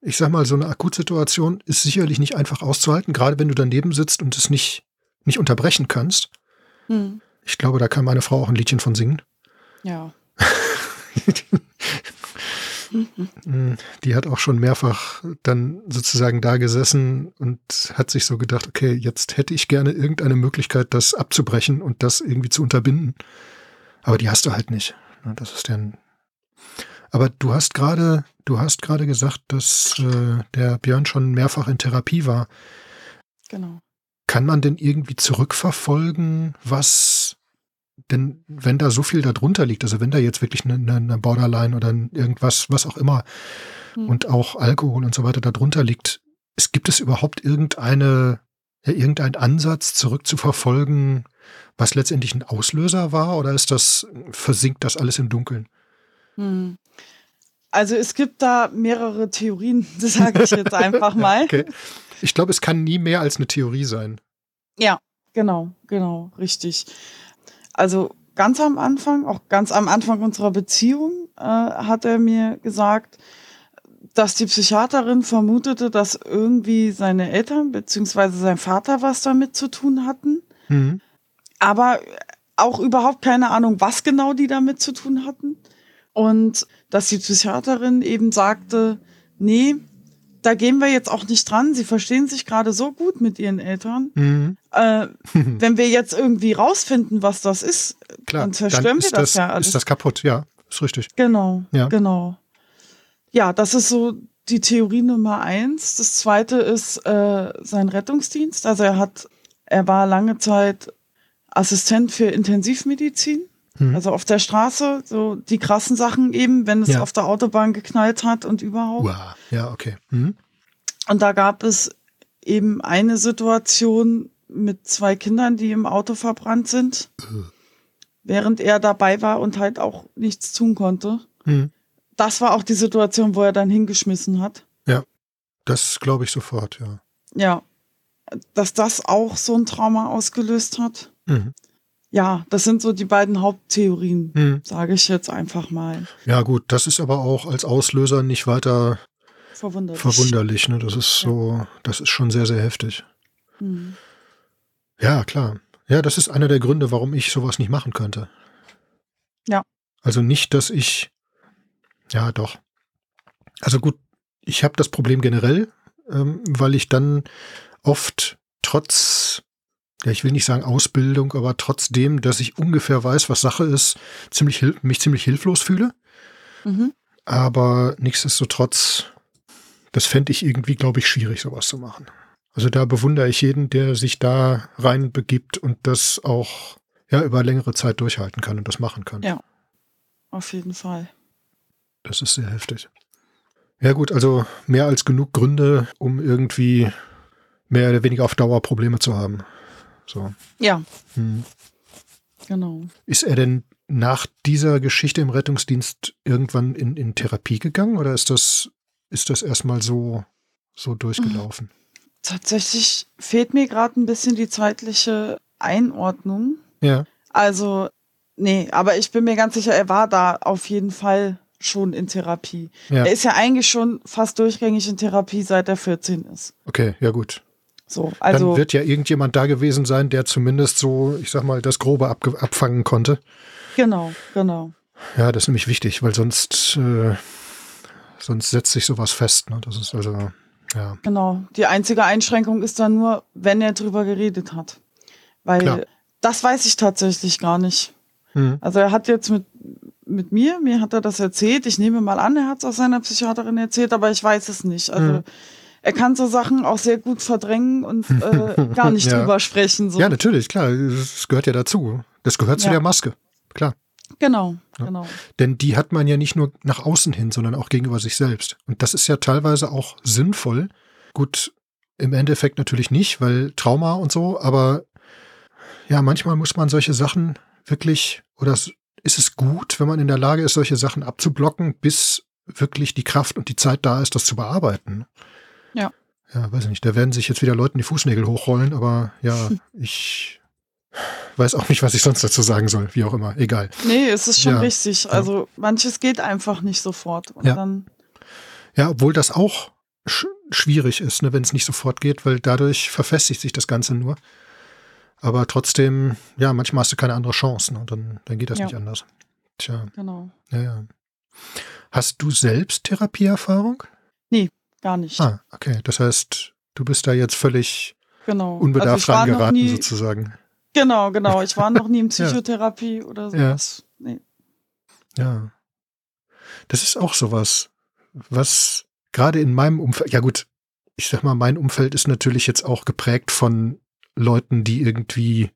A: Ich sag mal, so eine Akutsituation ist sicherlich nicht einfach auszuhalten, gerade wenn du daneben sitzt und es nicht, nicht unterbrechen kannst. Hm. Ich glaube, da kann meine Frau auch ein Liedchen von singen.
B: Ja.
A: Die hat auch schon mehrfach dann sozusagen da gesessen und hat sich so gedacht, okay, jetzt hätte ich gerne irgendeine Möglichkeit, das abzubrechen und das irgendwie zu unterbinden. Aber die hast du halt nicht. Das ist dann. Aber du hast gerade, du hast gerade gesagt, dass äh, der Björn schon mehrfach in Therapie war.
B: Genau.
A: Kann man denn irgendwie zurückverfolgen, was denn wenn da so viel darunter liegt, also wenn da jetzt wirklich eine, eine Borderline oder irgendwas, was auch immer mhm. und auch Alkohol und so weiter darunter liegt, es gibt es überhaupt irgendeine, ja, irgendeinen Ansatz zurückzuverfolgen, was letztendlich ein Auslöser war oder ist das, versinkt das alles im Dunkeln?
B: Mhm. Also es gibt da mehrere Theorien, das sage ich jetzt einfach mal. okay.
A: Ich glaube, es kann nie mehr als eine Theorie sein.
B: Ja, genau, genau, richtig. Also ganz am Anfang, auch ganz am Anfang unserer Beziehung, äh, hat er mir gesagt, dass die Psychiaterin vermutete, dass irgendwie seine Eltern bzw. sein Vater was damit zu tun hatten. Mhm. Aber auch überhaupt keine Ahnung, was genau die damit zu tun hatten. Und dass die Psychiaterin eben sagte, nee, da gehen wir jetzt auch nicht dran. Sie verstehen sich gerade so gut mit ihren Eltern. Mhm. Äh, wenn wir jetzt irgendwie rausfinden, was das ist, Klar, dann zerstören dann wir das, das, ja alles.
A: Ist das kaputt, ja, ist richtig.
B: Genau, ja. genau. Ja, das ist so die Theorie Nummer eins. Das zweite ist äh, sein Rettungsdienst. Also er hat, er war lange Zeit Assistent für Intensivmedizin. Mhm. Also auf der Straße, so die krassen Sachen eben, wenn es ja. auf der Autobahn geknallt hat und überhaupt.
A: Wow. Ja, okay. Mhm.
B: Und da gab es eben eine Situation mit zwei Kindern, die im Auto verbrannt sind, mhm. während er dabei war und halt auch nichts tun konnte. Mhm. Das war auch die Situation, wo er dann hingeschmissen hat.
A: Ja, das glaube ich sofort, ja.
B: Ja, dass das auch so ein Trauma ausgelöst hat. Mhm. Ja, das sind so die beiden Haupttheorien, hm. sage ich jetzt einfach mal.
A: Ja, gut, das ist aber auch als Auslöser nicht weiter verwunderlich. verwunderlich ne? Das ist so, das ist schon sehr, sehr heftig. Hm. Ja, klar. Ja, das ist einer der Gründe, warum ich sowas nicht machen könnte.
B: Ja.
A: Also nicht, dass ich, ja, doch. Also gut, ich habe das Problem generell, ähm, weil ich dann oft trotz ja, ich will nicht sagen Ausbildung, aber trotzdem, dass ich ungefähr weiß, was Sache ist, ziemlich mich ziemlich hilflos fühle. Mhm. Aber nichtsdestotrotz, das fände ich irgendwie, glaube ich, schwierig, sowas zu machen. Also da bewundere ich jeden, der sich da rein begibt und das auch ja über längere Zeit durchhalten kann und das machen kann.
B: Ja, auf jeden Fall.
A: Das ist sehr heftig. Ja gut, also mehr als genug Gründe, um irgendwie mehr oder weniger auf Dauer Probleme zu haben. So.
B: Ja. Hm. Genau.
A: Ist er denn nach dieser Geschichte im Rettungsdienst irgendwann in, in Therapie gegangen oder ist das, ist das erstmal so, so durchgelaufen?
B: Tatsächlich fehlt mir gerade ein bisschen die zeitliche Einordnung.
A: Ja.
B: Also, nee, aber ich bin mir ganz sicher, er war da auf jeden Fall schon in Therapie. Ja. Er ist ja eigentlich schon fast durchgängig in Therapie, seit er 14 ist.
A: Okay, ja gut.
B: So, also
A: Dann wird ja irgendjemand da gewesen sein, der zumindest so, ich sag mal, das Grobe ab, abfangen konnte.
B: Genau, genau.
A: Ja, das ist nämlich wichtig, weil sonst, äh, sonst setzt sich sowas fest. Ne? Das ist also, ja.
B: Genau. Die einzige Einschränkung ist dann nur, wenn er drüber geredet hat. Weil Klar. das weiß ich tatsächlich gar nicht. Hm. Also er hat jetzt mit, mit mir, mir hat er das erzählt. Ich nehme mal an, er hat es auch seiner Psychiaterin erzählt, aber ich weiß es nicht. Also hm er kann so Sachen auch sehr gut verdrängen und äh, gar nicht ja. drüber sprechen. So.
A: Ja, natürlich, klar. Das gehört ja dazu. Das gehört ja. zu der Maske. Klar.
B: Genau, ja. genau.
A: Denn die hat man ja nicht nur nach außen hin, sondern auch gegenüber sich selbst. Und das ist ja teilweise auch sinnvoll. Gut, im Endeffekt natürlich nicht, weil Trauma und so, aber ja, manchmal muss man solche Sachen wirklich, oder ist es gut, wenn man in der Lage ist, solche Sachen abzublocken, bis wirklich die Kraft und die Zeit da ist, das zu bearbeiten.
B: Ja.
A: Ja, weiß ich nicht. Da werden sich jetzt wieder Leuten die Fußnägel hochrollen, aber ja, ich weiß auch nicht, was ich sonst dazu sagen soll. Wie auch immer. Egal.
B: Nee, es ist schon ja. richtig. Also ja. manches geht einfach nicht sofort. Und
A: ja.
B: dann
A: ja, obwohl das auch sch schwierig ist, ne, wenn es nicht sofort geht, weil dadurch verfestigt sich das Ganze nur. Aber trotzdem, ja, manchmal hast du keine andere Chance ne, und dann, dann geht das ja. nicht anders. Tja.
B: Genau.
A: Ja, ja. Hast du selbst Therapieerfahrung?
B: Nee, Gar nicht.
A: Ah, okay. Das heißt, du bist da jetzt völlig
B: genau.
A: unbedarft also reingeraten, nie, sozusagen.
B: Genau, genau. Ich war noch nie in Psychotherapie ja. oder sowas. Ja. Nee.
A: Ja. Das ist auch sowas, was gerade in meinem Umfeld, ja gut, ich sag mal, mein Umfeld ist natürlich jetzt auch geprägt von Leuten, die irgendwie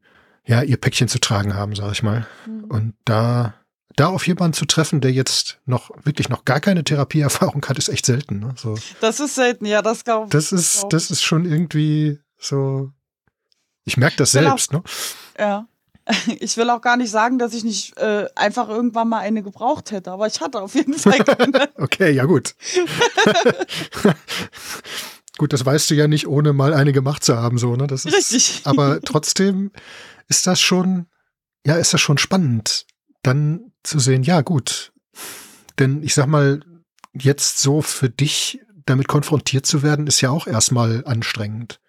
A: ja ihr Päckchen zu tragen haben, sag ich mal. Mhm. Und da da auf jemanden zu treffen, der jetzt noch wirklich noch gar keine Therapieerfahrung hat, ist echt selten. Ne? So.
B: Das ist selten, ja, das glaube ich.
A: Das ist, das ist schon irgendwie so. Ich merke das selbst, auch, ne?
B: Ja. Ich will auch gar nicht sagen, dass ich nicht äh, einfach irgendwann mal eine gebraucht hätte, aber ich hatte auf jeden Fall keine.
A: okay, ja gut. gut, das weißt du ja nicht, ohne mal eine gemacht zu haben, so, ne? Das ist,
B: Richtig.
A: Aber trotzdem ist das schon, ja, ist das schon spannend, dann zu sehen, ja gut, denn ich sag mal, jetzt so für dich damit konfrontiert zu werden, ist ja auch erstmal anstrengend.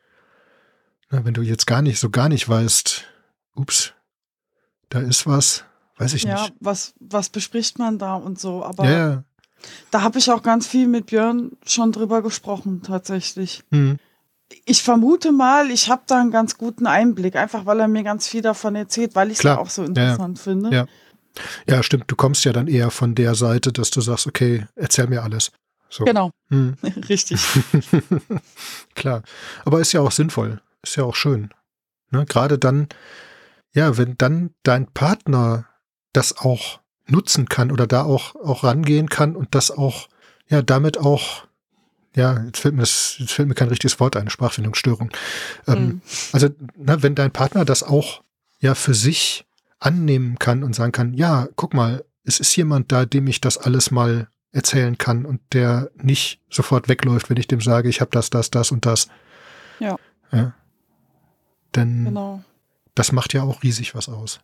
A: Na, wenn du jetzt gar nicht, so gar nicht weißt, ups, da ist was, weiß ich ja, nicht.
B: Ja, was, was bespricht man da und so, aber
A: ja, ja.
B: da habe ich auch ganz viel mit Björn schon drüber gesprochen, tatsächlich. Mhm. Ich vermute mal, ich habe da einen ganz guten Einblick, einfach weil er mir ganz viel davon erzählt, weil ich es auch so interessant finde.
A: Ja. Ja, stimmt. Du kommst ja dann eher von der Seite, dass du sagst, okay, erzähl mir alles. So.
B: Genau. Hm. Richtig.
A: Klar. Aber ist ja auch sinnvoll. Ist ja auch schön. Ne? Gerade dann, ja, wenn dann dein Partner das auch nutzen kann oder da auch, auch rangehen kann und das auch, ja, damit auch, ja, jetzt fällt mir, das, jetzt fällt mir kein richtiges Wort ein, Sprachfindungsstörung. Ähm, mhm. Also, na, wenn dein Partner das auch, ja, für sich annehmen kann und sagen kann, ja, guck mal, es ist jemand da, dem ich das alles mal erzählen kann und der nicht sofort wegläuft, wenn ich dem sage, ich habe das, das, das und das.
B: Ja.
A: ja. Denn
B: genau.
A: das macht ja auch riesig was aus.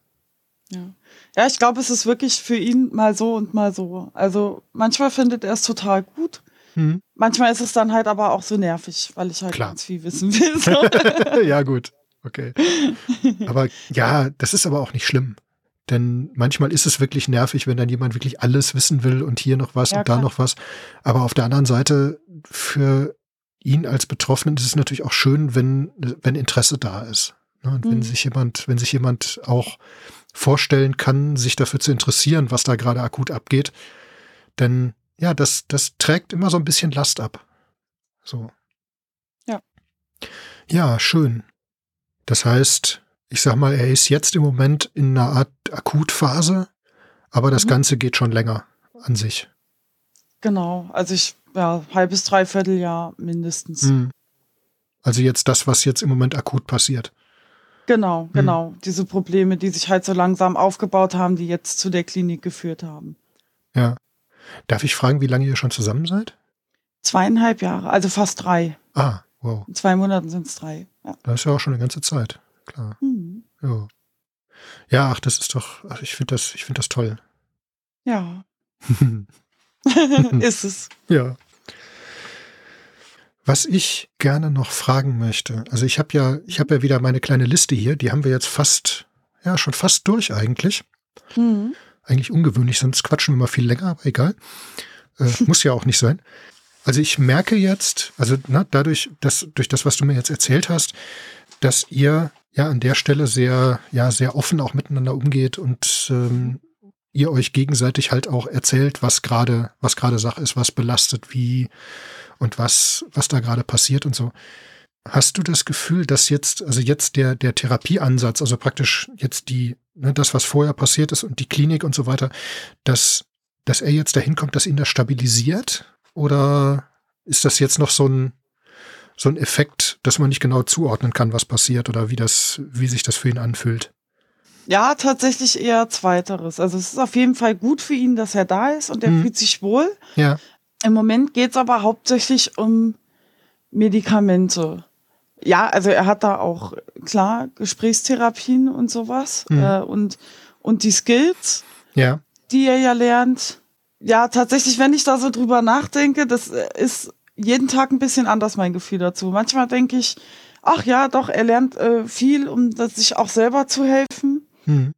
B: Ja. ja, ich glaube, es ist wirklich für ihn mal so und mal so. Also manchmal findet er es total gut. Mhm. Manchmal ist es dann halt aber auch so nervig, weil ich halt Klar. ganz viel wissen will.
A: So. ja, gut. Okay. Aber ja, das ist aber auch nicht schlimm. Denn manchmal ist es wirklich nervig, wenn dann jemand wirklich alles wissen will und hier noch was ja, und da noch was. Aber auf der anderen Seite, für ihn als Betroffenen ist es natürlich auch schön, wenn, wenn Interesse da ist. Ne? Und mhm. wenn sich jemand, wenn sich jemand auch vorstellen kann, sich dafür zu interessieren, was da gerade akut abgeht. Denn ja, das, das trägt immer so ein bisschen Last ab. So.
B: Ja.
A: Ja, schön. Das heißt, ich sag mal, er ist jetzt im Moment in einer Art Akutphase, aber das mhm. Ganze geht schon länger an sich.
B: Genau, also ich, ja, halbes, dreiviertel Jahr mindestens.
A: Mhm. Also jetzt das, was jetzt im Moment akut passiert.
B: Genau, mhm. genau. Diese Probleme, die sich halt so langsam aufgebaut haben, die jetzt zu der Klinik geführt haben.
A: Ja. Darf ich fragen, wie lange ihr schon zusammen seid?
B: Zweieinhalb Jahre, also fast drei.
A: Ah, wow.
B: In zwei Monaten sind es drei.
A: Ja. Das ist ja auch schon eine ganze Zeit, klar. Mhm. Ja. Ja, ach, das ist doch, ach, ich finde das, ich finde das toll.
B: Ja. ist es.
A: Ja. Was ich gerne noch fragen möchte, also ich habe ja, ich habe ja wieder meine kleine Liste hier, die haben wir jetzt fast, ja, schon fast durch eigentlich. Mhm. Eigentlich ungewöhnlich, sonst quatschen wir mal viel länger, aber egal. Äh, muss ja auch nicht sein. Also ich merke jetzt, also na, dadurch, dass durch das, was du mir jetzt erzählt hast, dass ihr ja an der Stelle sehr, ja, sehr offen auch miteinander umgeht und ähm, ihr euch gegenseitig halt auch erzählt, was gerade, was gerade Sache ist, was belastet, wie und was, was da gerade passiert und so. Hast du das Gefühl, dass jetzt, also jetzt der, der Therapieansatz, also praktisch jetzt die, ne, das, was vorher passiert ist und die Klinik und so weiter, dass, dass er jetzt dahin kommt, dass ihn das stabilisiert? Oder ist das jetzt noch so ein, so ein Effekt, dass man nicht genau zuordnen kann, was passiert oder wie das, wie sich das für ihn anfühlt?
B: Ja, tatsächlich eher zweiteres. Also es ist auf jeden Fall gut für ihn, dass er da ist und er hm. fühlt sich wohl.
A: Ja.
B: Im Moment geht es aber hauptsächlich um Medikamente. Ja, also er hat da auch klar Gesprächstherapien und sowas mhm. äh, und und die Skills,
A: ja.
B: die er ja lernt. Ja, tatsächlich, wenn ich da so drüber nachdenke, das ist jeden Tag ein bisschen anders mein Gefühl dazu. Manchmal denke ich, ach ja, doch, er lernt äh, viel, um sich auch selber zu helfen. Mhm.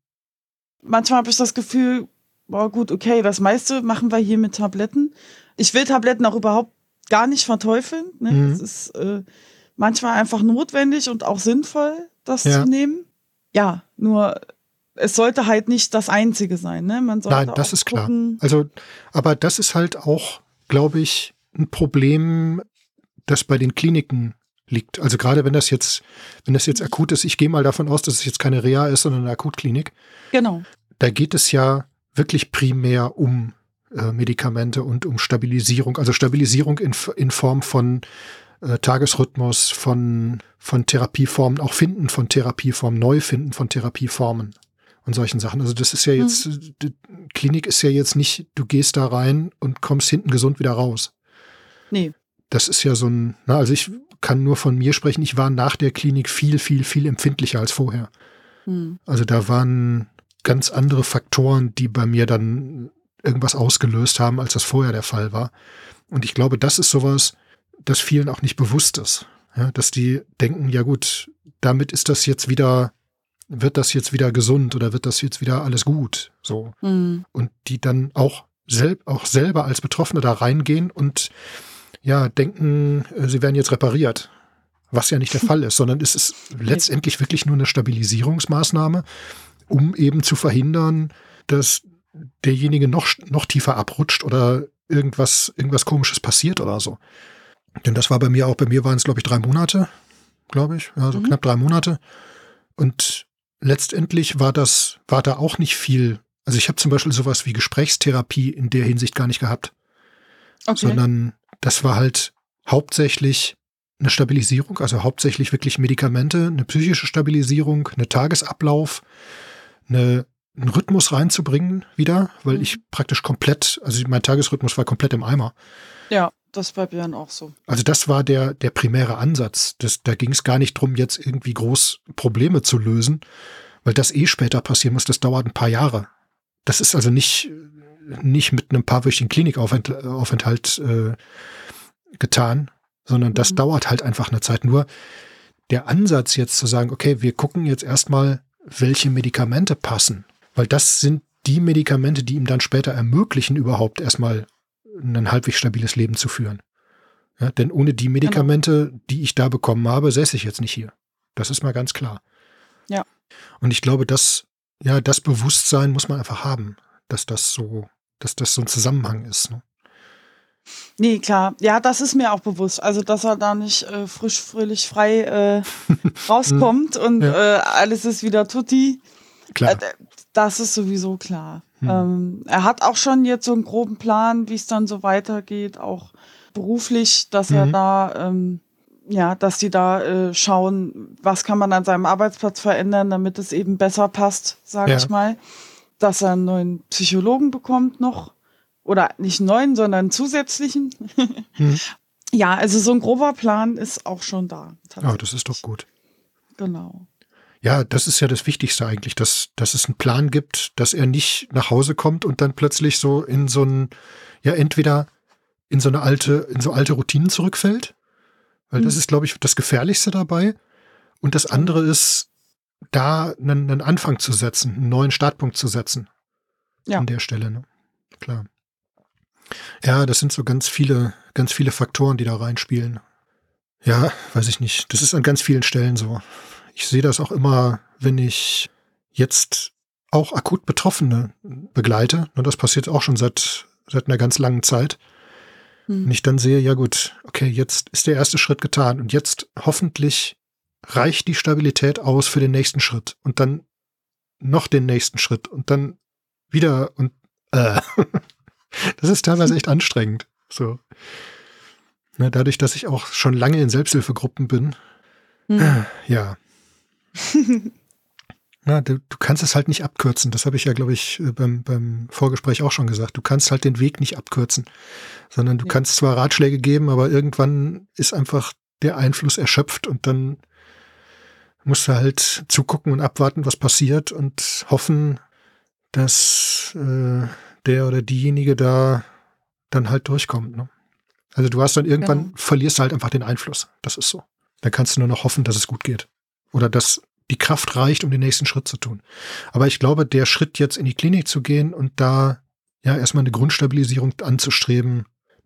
B: Manchmal habe ich das Gefühl, boah, gut, okay, das meiste machen wir hier mit Tabletten. Ich will Tabletten auch überhaupt gar nicht verteufeln. Ne? Mhm. Es ist äh, manchmal einfach notwendig und auch sinnvoll, das ja. zu nehmen. Ja, nur es sollte halt nicht das Einzige sein. Ne? Man sollte
A: Nein, das ist gucken. klar. Also, aber das ist halt auch, glaube ich, ein Problem, das bei den Kliniken liegt. Also gerade wenn das jetzt, wenn das jetzt akut ist, ich gehe mal davon aus, dass es jetzt keine Reha ist, sondern eine Akutklinik.
B: Genau.
A: Da geht es ja wirklich primär um äh, Medikamente und um Stabilisierung, also Stabilisierung in, in Form von äh, Tagesrhythmus, von, von Therapieformen, auch Finden von Therapieformen, Neufinden von Therapieformen und solchen Sachen. Also das ist ja jetzt, mhm. die Klinik ist ja jetzt nicht, du gehst da rein und kommst hinten gesund wieder raus.
B: Nee.
A: Das ist ja so ein, na, also ich kann nur von mir sprechen, ich war nach der Klinik viel, viel, viel empfindlicher als vorher. Mhm. Also da waren ganz andere Faktoren, die bei mir dann irgendwas ausgelöst haben, als das vorher der Fall war. Und ich glaube, das ist sowas, das vielen auch nicht bewusst ist. Ja, dass die denken, ja gut, damit ist das jetzt wieder, wird das jetzt wieder gesund oder wird das jetzt wieder alles gut. So. Mhm. Und die dann auch, sel auch selber als Betroffene da reingehen und ja, denken, äh, sie werden jetzt repariert. Was ja nicht der Fall ist, sondern es ist letztendlich wirklich nur eine Stabilisierungsmaßnahme, um eben zu verhindern, dass derjenige noch, noch tiefer abrutscht oder irgendwas, irgendwas komisches passiert oder so. Denn das war bei mir auch, bei mir waren es, glaube ich, drei Monate, glaube ich, also mhm. knapp drei Monate. Und letztendlich war das, war da auch nicht viel. Also ich habe zum Beispiel sowas wie Gesprächstherapie in der Hinsicht gar nicht gehabt. Okay. Sondern das war halt hauptsächlich eine Stabilisierung, also hauptsächlich wirklich Medikamente, eine psychische Stabilisierung, eine Tagesablauf, eine einen Rhythmus reinzubringen wieder, weil mhm. ich praktisch komplett, also mein Tagesrhythmus war komplett im Eimer.
B: Ja. Das ist bei Björn auch so.
A: Also das war der, der primäre Ansatz. Das, da ging es gar nicht drum, jetzt irgendwie groß Probleme zu lösen, weil das eh später passieren muss. Das dauert ein paar Jahre. Das ist also nicht, nicht mit einem paarwöchigen Klinikaufenthalt äh, getan, sondern das mhm. dauert halt einfach eine Zeit. Nur der Ansatz jetzt zu sagen, okay, wir gucken jetzt erstmal, welche Medikamente passen, weil das sind die Medikamente, die ihm dann später ermöglichen, überhaupt erstmal ein halbwegs stabiles Leben zu führen. Ja, denn ohne die Medikamente, genau. die ich da bekommen habe, säße ich jetzt nicht hier. Das ist mal ganz klar.
B: Ja.
A: Und ich glaube, dass, ja, das Bewusstsein muss man einfach haben, dass das so, dass das so ein Zusammenhang ist. Ne?
B: Nee, klar. Ja, das ist mir auch bewusst. Also, dass er da nicht äh, frisch, fröhlich, frei äh, rauskommt und ja. äh, alles ist wieder tutti.
A: Klar.
B: Äh, das ist sowieso klar. Hm. Ähm, er hat auch schon jetzt so einen groben Plan, wie es dann so weitergeht, auch beruflich, dass mhm. er da, ähm, ja, dass die da äh, schauen, was kann man an seinem Arbeitsplatz verändern, damit es eben besser passt, sage ja. ich mal. Dass er einen neuen Psychologen bekommt noch. Oder nicht einen neuen, sondern einen zusätzlichen. mhm. Ja, also so ein grober Plan ist auch schon da.
A: Ah, das ist doch gut.
B: Genau.
A: Ja, das ist ja das Wichtigste eigentlich, dass, dass es einen Plan gibt, dass er nicht nach Hause kommt und dann plötzlich so in so ein, ja, entweder in so eine alte, in so alte Routinen zurückfällt. Weil mhm. das ist, glaube ich, das Gefährlichste dabei. Und das andere ist, da einen, einen Anfang zu setzen, einen neuen Startpunkt zu setzen. Ja. An der Stelle, ne? Klar. Ja, das sind so ganz viele, ganz viele Faktoren, die da reinspielen. Ja, weiß ich nicht. Das ist an ganz vielen Stellen so. Ich sehe das auch immer, wenn ich jetzt auch akut Betroffene begleite. Und das passiert auch schon seit, seit einer ganz langen Zeit. Hm. Und ich dann sehe, ja gut, okay, jetzt ist der erste Schritt getan. Und jetzt hoffentlich reicht die Stabilität aus für den nächsten Schritt. Und dann noch den nächsten Schritt. Und dann wieder und äh. das ist teilweise echt anstrengend. So. Ne, dadurch, dass ich auch schon lange in Selbsthilfegruppen bin. Hm. Ja, Na, du, du, kannst es halt nicht abkürzen. Das habe ich ja, glaube ich, äh, beim, beim Vorgespräch auch schon gesagt. Du kannst halt den Weg nicht abkürzen, sondern du ja. kannst zwar Ratschläge geben, aber irgendwann ist einfach der Einfluss erschöpft und dann musst du halt zugucken und abwarten, was passiert und hoffen, dass äh, der oder diejenige da dann halt durchkommt. Ne? Also du hast dann irgendwann, genau. verlierst halt einfach den Einfluss. Das ist so. Dann kannst du nur noch hoffen, dass es gut geht oder dass die Kraft reicht, um den nächsten Schritt zu tun. Aber ich glaube, der Schritt jetzt in die Klinik zu gehen und da ja erstmal eine Grundstabilisierung anzustreben,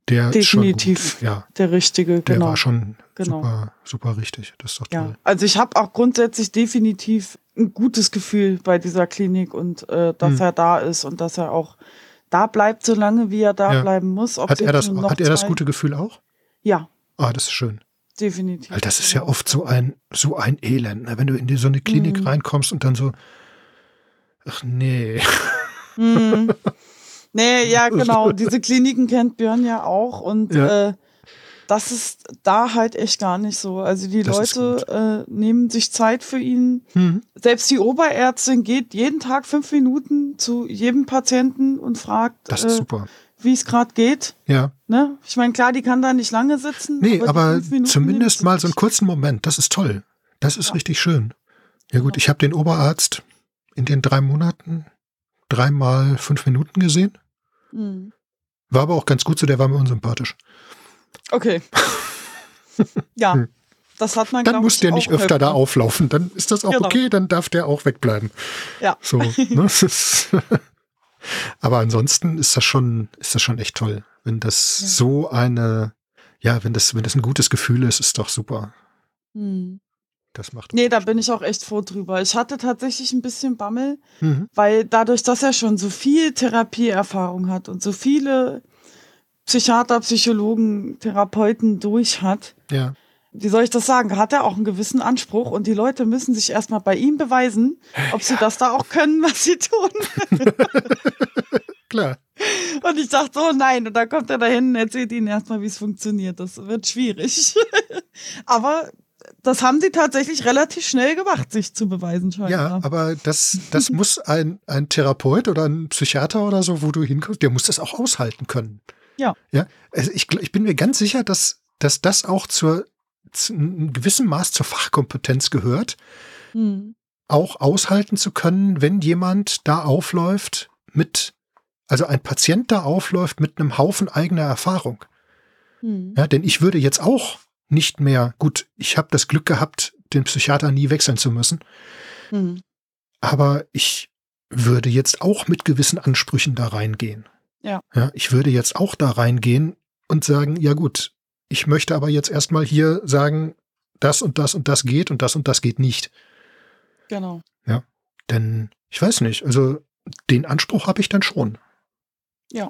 A: der
B: definitiv
A: ja,
B: der richtige,
A: der genau. war schon genau. super, super richtig. Das ist doch toll. Ja.
B: Also ich habe auch grundsätzlich definitiv ein gutes Gefühl bei dieser Klinik und äh, dass hm. er da ist und dass er auch da bleibt, so lange wie er da ja. bleiben muss.
A: hat er das, hat er das gute Gefühl auch?
B: Ja.
A: Ah, das ist schön.
B: Definitiv.
A: Weil das ist ja oft so ein, so ein Elend, ne? wenn du in die, so eine Klinik mhm. reinkommst und dann so, ach nee.
B: Mhm. Nee, ja, genau. Diese Kliniken kennt Björn ja auch und ja. Äh, das ist da halt echt gar nicht so. Also die das Leute äh, nehmen sich Zeit für ihn. Mhm. Selbst die Oberärztin geht jeden Tag fünf Minuten zu jedem Patienten und fragt,
A: das ist äh, super
B: wie es gerade geht.
A: Ja.
B: Ne? Ich meine, klar, die kann da nicht lange sitzen.
A: Nee, aber, aber zumindest mal so einen kurzen Moment. Das ist toll. Das ist ja. richtig schön. Ja gut, ich habe den Oberarzt in den drei Monaten dreimal fünf Minuten gesehen. Mhm. War aber auch ganz gut so, der war mir unsympathisch.
B: Okay. ja. Hm. Das hat man,
A: Dann muss der nicht öfter da auflaufen. Dann ist das auch genau. okay, dann darf der auch wegbleiben.
B: Ja.
A: So, ne? Aber ansonsten ist das schon, ist das schon echt toll. Wenn das ja. so eine, ja, wenn das, wenn das ein gutes Gefühl ist, ist doch super.
B: Hm.
A: Das macht.
B: Nee, da bin ich auch echt froh drüber. Ich hatte tatsächlich ein bisschen Bammel, mhm. weil dadurch, dass er schon so viel Therapieerfahrung hat und so viele Psychiater, Psychologen, Therapeuten durch hat,
A: ja
B: wie soll ich das sagen, hat er auch einen gewissen Anspruch und die Leute müssen sich erstmal bei ihm beweisen, ob sie das da auch können, was sie tun.
A: Klar.
B: Und ich dachte, oh nein, und dann kommt er dahin und erzählt ihnen erstmal, wie es funktioniert. Das wird schwierig. Aber das haben sie tatsächlich relativ schnell gemacht, sich zu beweisen, scheinbar.
A: Ja, aber das, das muss ein, ein Therapeut oder ein Psychiater oder so, wo du hinkommst, der muss das auch aushalten können.
B: Ja.
A: Ja. Also ich, ich bin mir ganz sicher, dass, dass das auch zur, zu einem gewissen Maß zur Fachkompetenz gehört. Mhm. Auch aushalten zu können, wenn jemand da aufläuft mit, also ein Patient da aufläuft mit einem Haufen eigener Erfahrung. Mhm. Ja, denn ich würde jetzt auch nicht mehr, gut, ich habe das Glück gehabt, den Psychiater nie wechseln zu müssen. Mhm. Aber ich würde jetzt auch mit gewissen Ansprüchen da reingehen.
B: Ja.
A: ja. Ich würde jetzt auch da reingehen und sagen, ja gut, ich möchte aber jetzt erstmal hier sagen, das und das und das geht und das und das geht nicht.
B: Genau.
A: Ja. Denn ich weiß nicht, also den Anspruch habe ich dann schon.
B: Ja.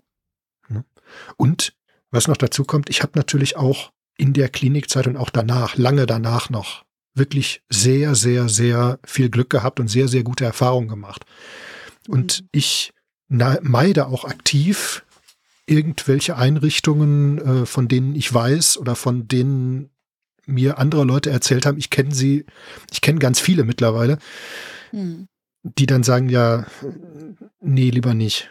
A: Und was noch dazu kommt, ich habe natürlich auch in der Klinikzeit und auch danach, lange danach noch, wirklich sehr, sehr, sehr viel Glück gehabt und sehr, sehr gute Erfahrungen gemacht. Und mhm. ich meide auch aktiv irgendwelche Einrichtungen, äh, von denen ich weiß oder von denen mir andere Leute erzählt haben. Ich kenne sie, ich kenne ganz viele mittlerweile, hm. die dann sagen, ja, nee, lieber nicht.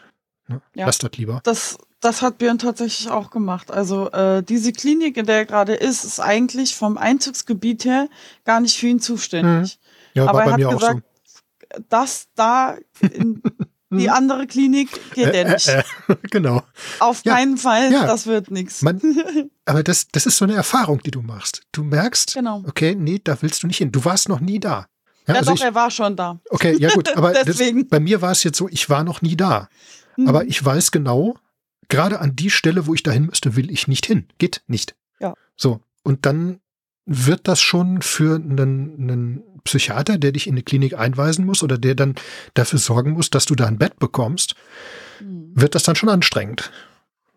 A: Ne? Ja. Lass das lieber.
B: Das, das hat Björn tatsächlich auch gemacht. Also äh, diese Klinik, in der er gerade ist, ist eigentlich vom Einzugsgebiet her gar nicht für ihn zuständig. Hm.
A: Ja, Aber er hat gesagt,
B: so. dass da in die hm. andere Klinik geht er nicht.
A: Genau.
B: Auf ja, keinen Fall, ja. das wird nichts.
A: Aber das, das ist so eine Erfahrung, die du machst. Du merkst, genau. okay, nee, da willst du nicht hin. Du warst noch nie da.
B: Ja, ja also doch, ich, er war schon da.
A: Okay, ja gut, aber das, bei mir war es jetzt so, ich war noch nie da. Mhm. Aber ich weiß genau, gerade an die Stelle, wo ich dahin müsste, will ich nicht hin. Geht nicht.
B: Ja.
A: So. Und dann wird das schon für einen, einen Psychiater, der dich in eine Klinik einweisen muss oder der dann dafür sorgen muss, dass du da ein Bett bekommst, mhm. wird das dann schon anstrengend.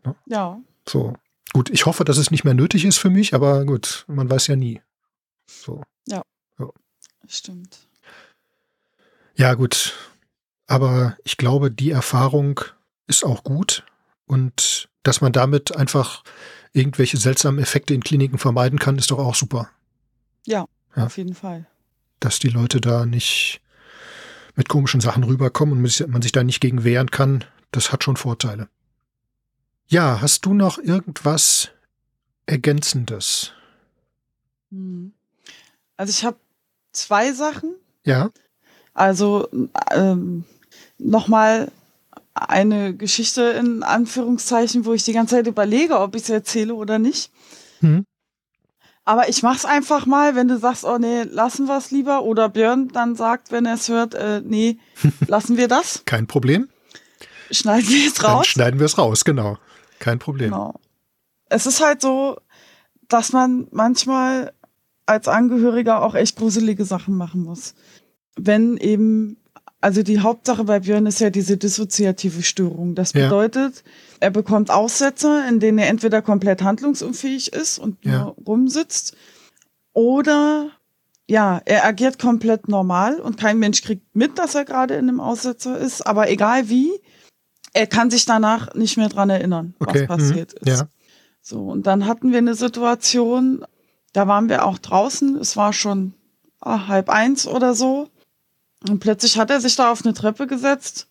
B: Ne? Ja.
A: So. Gut, ich hoffe, dass es nicht mehr nötig ist für mich, aber gut, man weiß ja nie. So.
B: Ja. ja. Stimmt.
A: Ja, gut. Aber ich glaube, die Erfahrung ist auch gut und dass man damit einfach irgendwelche seltsamen Effekte in Kliniken vermeiden kann, ist doch auch super.
B: Ja, ja. auf jeden Fall.
A: Dass die Leute da nicht mit komischen Sachen rüberkommen und man sich da nicht gegen wehren kann, das hat schon Vorteile. Ja, hast du noch irgendwas Ergänzendes?
B: Hm. Also ich habe zwei Sachen.
A: Ja.
B: Also ähm, nochmal eine Geschichte in Anführungszeichen, wo ich die ganze Zeit überlege, ob ich es erzähle oder nicht. Mhm. Aber ich mach's einfach mal, wenn du sagst, oh nee, lassen wir es lieber. Oder Björn dann sagt, wenn er es hört, äh, nee, lassen wir das.
A: Kein Problem.
B: Schneiden wir es raus? Dann
A: schneiden wir es raus, genau. Kein Problem. Genau.
B: Es ist halt so, dass man manchmal als Angehöriger auch echt gruselige Sachen machen muss. Wenn eben also die Hauptsache bei Björn ist ja diese dissoziative Störung. Das bedeutet, ja. er bekommt Aussetzer, in denen er entweder komplett handlungsunfähig ist und ja. nur rumsitzt, oder ja, er agiert komplett normal und kein Mensch kriegt mit, dass er gerade in einem Aussetzer ist. Aber egal wie, er kann sich danach nicht mehr dran erinnern, okay. was passiert mhm. ist. Ja. So, und dann hatten wir eine Situation, da waren wir auch draußen, es war schon ah, halb eins oder so. Und plötzlich hat er sich da auf eine Treppe gesetzt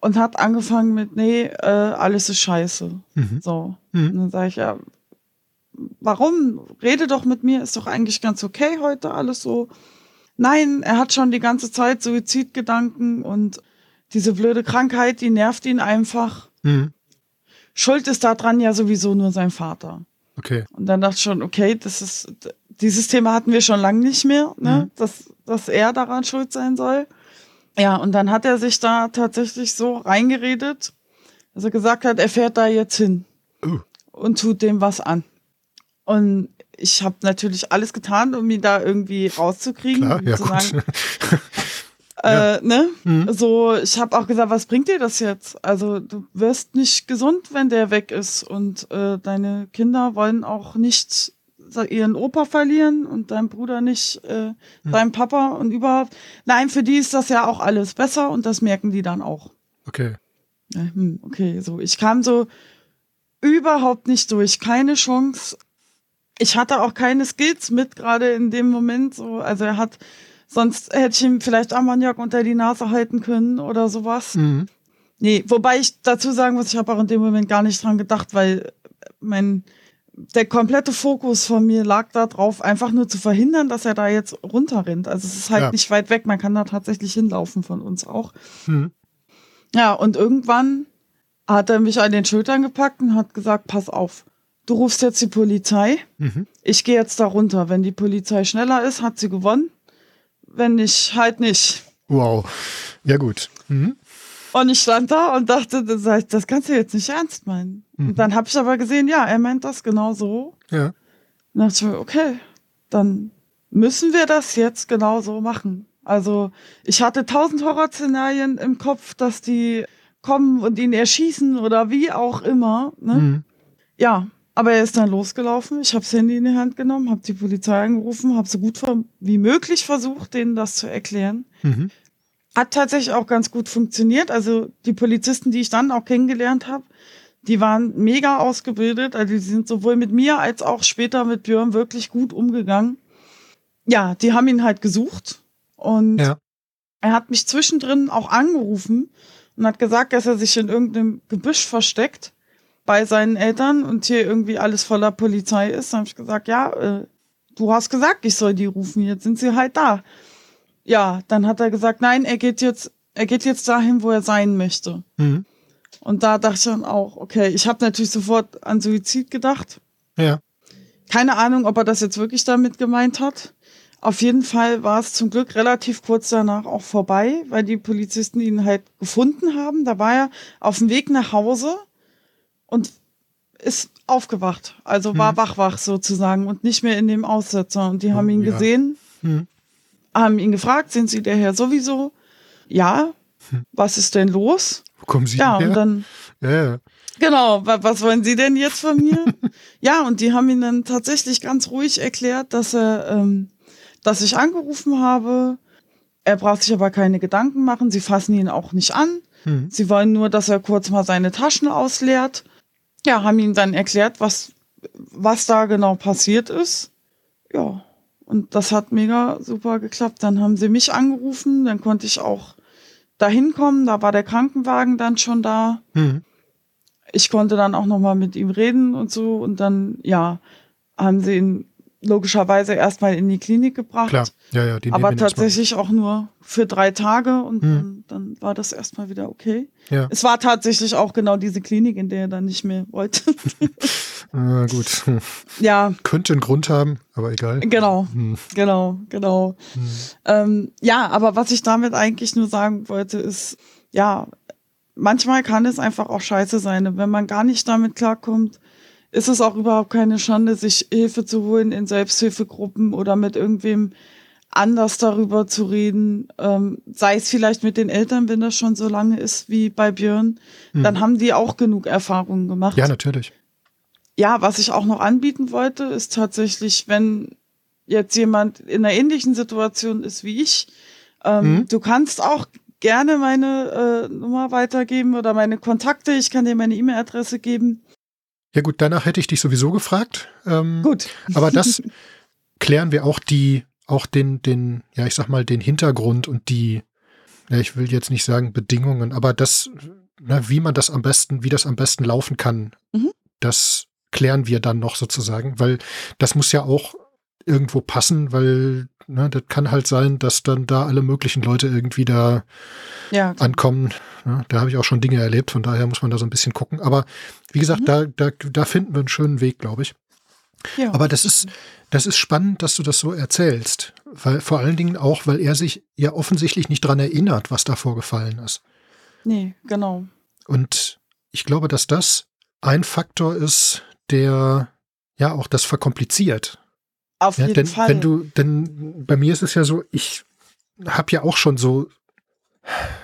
B: und hat angefangen mit, nee, äh, alles ist scheiße. Mhm. So. Mhm. Und dann sage ich, ja, warum? Rede doch mit mir, ist doch eigentlich ganz okay heute alles so. Nein, er hat schon die ganze Zeit Suizidgedanken und diese blöde Krankheit, die nervt ihn einfach. Mhm. Schuld ist daran ja sowieso nur sein Vater.
A: Okay.
B: Und dann dachte ich schon, okay, das ist, dieses Thema hatten wir schon lange nicht mehr, ne? Mhm. dass, dass er daran schuld sein soll. Ja, und dann hat er sich da tatsächlich so reingeredet, dass er gesagt hat, er fährt da jetzt hin uh. und tut dem was an. Und ich habe natürlich alles getan, um ihn da irgendwie rauszukriegen. Klar, ja, zu sagen, äh, ne? Mhm. So, ich habe auch gesagt, was bringt dir das jetzt? Also du wirst nicht gesund, wenn der weg ist und äh, deine Kinder wollen auch nicht ihren Opa verlieren und dein Bruder nicht äh, hm. dein Papa und überhaupt. Nein, für die ist das ja auch alles besser und das merken die dann auch.
A: Okay.
B: Ja, hm, okay, so. Ich kam so überhaupt nicht durch, keine Chance. Ich hatte auch keine Skills mit, gerade in dem Moment. So, also er hat, sonst hätte ich ihm vielleicht Ammoniak unter die Nase halten können oder sowas. Mhm. Nee, wobei ich dazu sagen muss, ich habe auch in dem Moment gar nicht dran gedacht, weil mein der komplette Fokus von mir lag darauf, einfach nur zu verhindern, dass er da jetzt runterrennt. Also es ist halt ja. nicht weit weg, man kann da tatsächlich hinlaufen von uns auch. Mhm. Ja, und irgendwann hat er mich an den Schultern gepackt und hat gesagt, pass auf, du rufst jetzt die Polizei, mhm. ich gehe jetzt da runter. Wenn die Polizei schneller ist, hat sie gewonnen. Wenn nicht, halt nicht.
A: Wow. Ja gut. Mhm.
B: Und ich stand da und dachte, das kannst du jetzt nicht ernst meinen. Mhm. Und dann habe ich aber gesehen, ja, er meint das genau so.
A: Ja.
B: Und dachte ich mir, okay, dann müssen wir das jetzt genau so machen. Also ich hatte tausend Horrorszenarien im Kopf, dass die kommen und ihn erschießen oder wie auch immer. Ne? Mhm. Ja, aber er ist dann losgelaufen. Ich habe das Handy in die Hand genommen, habe die Polizei angerufen, habe so gut wie möglich versucht, denen das zu erklären. Mhm. Hat tatsächlich auch ganz gut funktioniert. Also die Polizisten, die ich dann auch kennengelernt habe, die waren mega ausgebildet. Also die sind sowohl mit mir als auch später mit Björn wirklich gut umgegangen. Ja, die haben ihn halt gesucht und ja. er hat mich zwischendrin auch angerufen und hat gesagt, dass er sich in irgendeinem Gebüsch versteckt bei seinen Eltern und hier irgendwie alles voller Polizei ist. Dann habe ich gesagt, ja, äh, du hast gesagt, ich soll die rufen, jetzt sind sie halt da ja, dann hat er gesagt, nein, er geht jetzt, er geht jetzt dahin, wo er sein möchte. Mhm. Und da dachte ich dann auch, okay, ich habe natürlich sofort an Suizid gedacht.
A: Ja.
B: Keine Ahnung, ob er das jetzt wirklich damit gemeint hat. Auf jeden Fall war es zum Glück relativ kurz danach auch vorbei, weil die Polizisten ihn halt gefunden haben. Da war er auf dem Weg nach Hause und ist aufgewacht, also war hm. wachwach sozusagen und nicht mehr in dem Aussetzer. Und die oh, haben ihn ja. gesehen. Hm haben ihn gefragt, sind Sie der Herr sowieso? Ja. Hm. Was ist denn los?
A: Wo kommen Sie
B: ja,
A: her?
B: Und dann,
A: ja, ja.
B: Genau, was wollen Sie denn jetzt von mir? ja, und die haben ihn dann tatsächlich ganz ruhig erklärt, dass er, ähm, dass ich angerufen habe. Er braucht sich aber keine Gedanken machen. Sie fassen ihn auch nicht an. Hm. Sie wollen nur, dass er kurz mal seine Taschen ausleert. Ja, haben ihm dann erklärt, was, was da genau passiert ist. Ja. Und das hat mega super geklappt. Dann haben sie mich angerufen, dann konnte ich auch da hinkommen. Da war der Krankenwagen dann schon da. Mhm. Ich konnte dann auch noch mal mit ihm reden und so. Und dann, ja, haben sie ihn logischerweise erstmal in die Klinik gebracht. Klar,
A: ja, ja.
B: Die aber tatsächlich auch nur für drei Tage und mhm. dann, dann, war das erstmal wieder okay. Ja. Es war tatsächlich auch genau diese Klinik, in der er dann nicht mehr wollte.
A: Na gut.
B: Ja.
A: Könnte einen Grund haben, aber egal.
B: Genau, hm. genau, genau. Hm. Ähm, ja, aber was ich damit eigentlich nur sagen wollte, ist, ja, manchmal kann es einfach auch scheiße sein. wenn man gar nicht damit klarkommt, ist es auch überhaupt keine Schande, sich Hilfe zu holen in Selbsthilfegruppen oder mit irgendwem anders darüber zu reden, ähm, sei es vielleicht mit den Eltern, wenn das schon so lange ist wie bei Björn, hm. dann haben die auch genug Erfahrungen gemacht.
A: Ja, natürlich.
B: Ja, was ich auch noch anbieten wollte, ist tatsächlich, wenn jetzt jemand in einer ähnlichen Situation ist wie ich, ähm, hm. du kannst auch gerne meine äh, Nummer weitergeben oder meine Kontakte. Ich kann dir meine E-Mail-Adresse geben.
A: Ja gut, danach hätte ich dich sowieso gefragt.
B: Ähm, gut.
A: Aber das klären wir auch die, auch den, den, ja, ich sag mal, den Hintergrund und die, ja, ich will jetzt nicht sagen Bedingungen, aber das, na, wie man das am besten, wie das am besten laufen kann, mhm. das klären wir dann noch sozusagen, weil das muss ja auch irgendwo passen, weil ne, das kann halt sein, dass dann da alle möglichen Leute irgendwie da ja, ankommen. Ne? Da habe ich auch schon Dinge erlebt, von daher muss man da so ein bisschen gucken. Aber wie gesagt, mhm. da, da, da finden wir einen schönen Weg, glaube ich. Ja. Aber das ist, das ist spannend, dass du das so erzählst. Weil, vor allen Dingen auch, weil er sich ja offensichtlich nicht dran erinnert, was da vorgefallen ist.
B: Nee, genau.
A: Und ich glaube, dass das ein Faktor ist, der ja auch das verkompliziert.
B: Auf
A: ja,
B: jeden
A: denn,
B: Fall.
A: Wenn du, denn bei mir ist es ja so, ich habe ja auch schon so,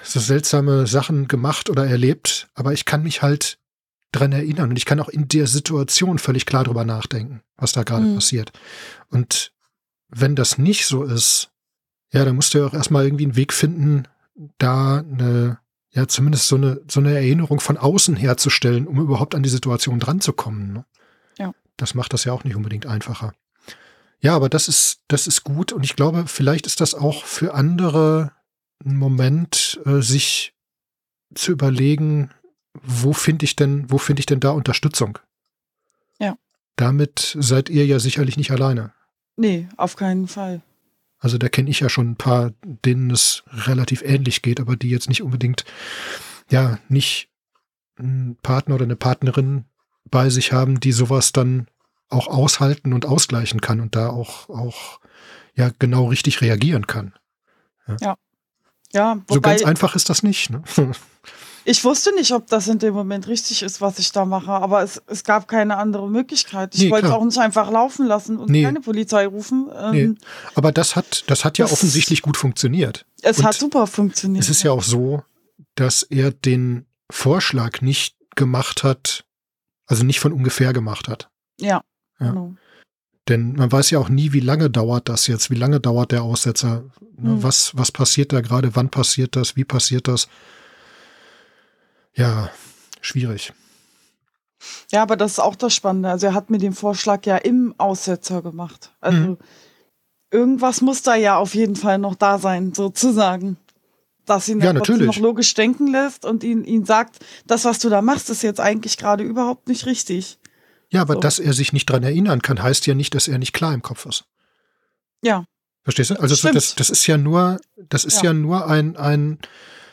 A: so seltsame Sachen gemacht oder erlebt, aber ich kann mich halt dran erinnern und ich kann auch in der Situation völlig klar drüber nachdenken, was da gerade mhm. passiert. Und wenn das nicht so ist, ja, dann musst du ja auch erstmal irgendwie einen Weg finden, da eine, ja, zumindest so eine, so eine Erinnerung von außen herzustellen, um überhaupt an die Situation dran zu kommen. Ne?
B: Ja.
A: Das macht das ja auch nicht unbedingt einfacher. Ja, aber das ist, das ist gut und ich glaube, vielleicht ist das auch für andere ein Moment, äh, sich zu überlegen, wo finde ich denn, wo finde ich denn da Unterstützung?
B: Ja.
A: Damit seid ihr ja sicherlich nicht alleine.
B: Nee, auf keinen Fall.
A: Also da kenne ich ja schon ein paar, denen es relativ ähnlich geht, aber die jetzt nicht unbedingt, ja, nicht einen Partner oder eine Partnerin bei sich haben, die sowas dann auch aushalten und ausgleichen kann und da auch, auch ja genau richtig reagieren kann.
B: Ja. ja. ja
A: so ganz einfach ist das nicht. Ne?
B: Ich wusste nicht, ob das in dem Moment richtig ist, was ich da mache, aber es, es gab keine andere Möglichkeit. Ich nee, wollte auch nicht einfach laufen lassen und nee. keine Polizei rufen.
A: Ähm, nee. Aber das hat, das hat ja das, offensichtlich gut funktioniert.
B: Es und hat super funktioniert.
A: Es ist ja auch so, dass er den Vorschlag nicht gemacht hat, also nicht von ungefähr gemacht hat.
B: Ja. Ja. Genau.
A: Denn man weiß ja auch nie, wie lange dauert das jetzt, wie lange dauert der Aussetzer, mhm. was, was passiert da gerade, wann passiert das, wie passiert das. Ja, schwierig.
B: Ja, aber das ist auch das Spannende. Also er hat mir den Vorschlag ja im Aussetzer gemacht. Also mhm. irgendwas muss da ja auf jeden Fall noch da sein, sozusagen. Dass ihn
A: ja, noch
B: logisch denken lässt und ihn, ihn sagt, das, was du da machst, ist jetzt eigentlich gerade überhaupt nicht richtig.
A: Ja, aber so. dass er sich nicht dran erinnern kann, heißt ja nicht, dass er nicht klar im Kopf ist.
B: Ja.
A: Verstehst du? Also so, das, das ist ja nur, das ist ja, ja nur ein, ein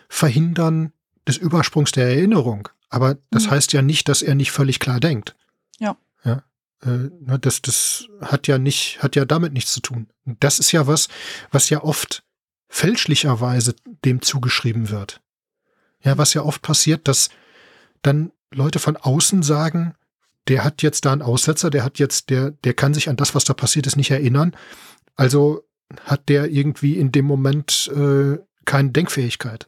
A: Verhindern des Übersprungs der Erinnerung. Aber das mhm. heißt ja nicht, dass er nicht völlig klar denkt.
B: Ja.
A: Ja. Äh, das, das hat ja nicht, hat ja damit nichts zu tun. Das ist ja was, was ja oft fälschlicherweise dem zugeschrieben wird. Ja, was ja oft passiert, dass dann Leute von außen sagen, der hat jetzt da einen Aussetzer, der hat jetzt, der, der kann sich an das, was da passiert ist, nicht erinnern. Also hat der irgendwie in dem Moment äh, keine Denkfähigkeit.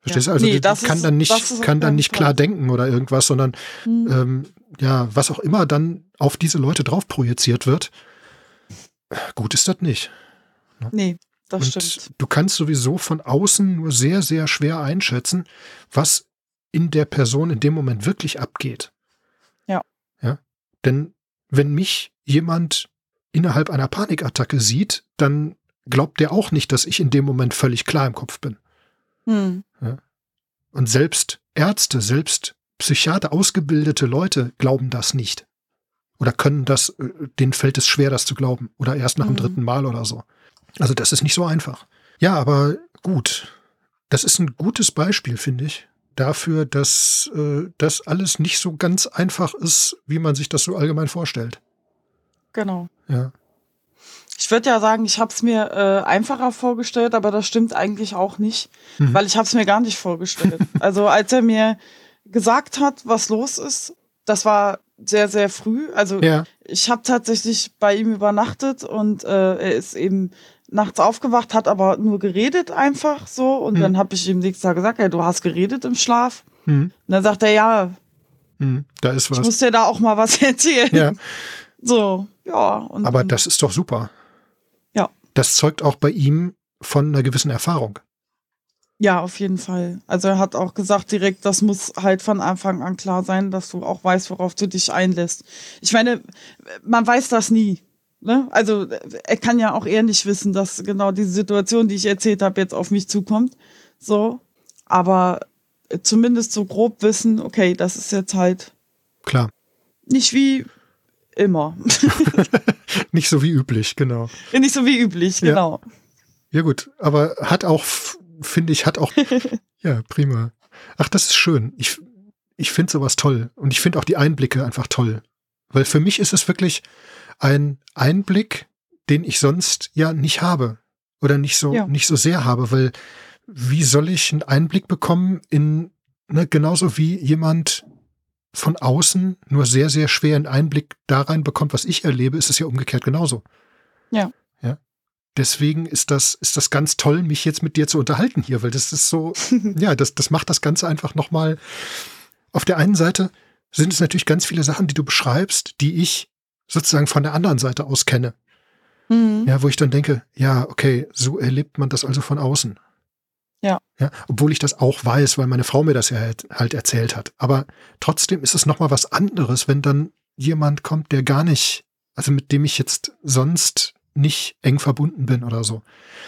A: Verstehst du? Also nee, das kann ist, dann nicht, kann dann nicht klar denken oder irgendwas, sondern hm. ähm, ja, was auch immer dann auf diese Leute drauf projiziert wird, gut ist das nicht.
B: Ne? Nee, das Und stimmt.
A: Du kannst sowieso von außen nur sehr, sehr schwer einschätzen, was in der Person in dem Moment wirklich abgeht. Denn wenn mich jemand innerhalb einer Panikattacke sieht, dann glaubt der auch nicht, dass ich in dem Moment völlig klar im Kopf bin.
B: Hm.
A: Ja. Und selbst Ärzte, selbst Psychiater, ausgebildete Leute glauben das nicht. Oder können das, äh, denen fällt es schwer, das zu glauben. Oder erst nach dem mhm. dritten Mal oder so. Also das ist nicht so einfach. Ja, aber gut. Das ist ein gutes Beispiel, finde ich, dafür, dass äh, das alles nicht so ganz einfach ist, wie man sich das so allgemein vorstellt.
B: Genau.
A: Ja.
B: Ich würde ja sagen, ich habe es mir äh, einfacher vorgestellt, aber das stimmt eigentlich auch nicht, mhm. weil ich habe es mir gar nicht vorgestellt. also als er mir gesagt hat, was los ist, das war sehr, sehr früh. Also
A: ja.
B: ich habe tatsächlich bei ihm übernachtet und äh, er ist eben nachts aufgewacht, hat aber nur geredet einfach so. Und mhm. dann habe ich ihm nächsten Tag gesagt, hey, du hast geredet im Schlaf. Mhm. Und dann sagt er, ja,
A: mhm. da ist was.
B: Ich muss dir da auch mal was erzählen.
A: Ja.
B: So, ja.
A: aber das ist doch super das zeugt auch bei ihm von einer gewissen Erfahrung.
B: Ja, auf jeden Fall. Also er hat auch gesagt direkt, das muss halt von Anfang an klar sein, dass du auch weißt, worauf du dich einlässt. Ich meine, man weiß das nie. Ne? Also er kann ja auch eher nicht wissen, dass genau diese Situation, die ich erzählt habe, jetzt auf mich zukommt. So, aber zumindest so grob wissen, okay, das ist jetzt halt
A: klar.
B: Nicht wie immer.
A: nicht so wie üblich, genau.
B: Nicht so wie üblich, genau.
A: Ja, ja gut, aber hat auch, finde ich, hat auch, ja, prima. Ach, das ist schön. Ich, ich finde sowas toll. Und ich finde auch die Einblicke einfach toll. Weil für mich ist es wirklich ein Einblick, den ich sonst ja nicht habe. Oder nicht so, ja. nicht so sehr habe, weil wie soll ich einen Einblick bekommen in, ne, genauso wie jemand von außen nur sehr, sehr schwer einen Einblick da rein bekommt, was ich erlebe, ist es ja umgekehrt genauso.
B: Ja.
A: Ja. Deswegen ist das, ist das ganz toll, mich jetzt mit dir zu unterhalten hier, weil das ist so, ja, das, das macht das Ganze einfach nochmal. Auf der einen Seite sind es natürlich ganz viele Sachen, die du beschreibst, die ich sozusagen von der anderen Seite aus kenne. Mhm. Ja, wo ich dann denke, ja, okay, so erlebt man das also von außen.
B: Ja.
A: ja. Obwohl ich das auch weiß, weil meine Frau mir das ja halt, halt erzählt hat. Aber trotzdem ist es nochmal was anderes, wenn dann jemand kommt, der gar nicht, also mit dem ich jetzt sonst nicht eng verbunden bin oder so.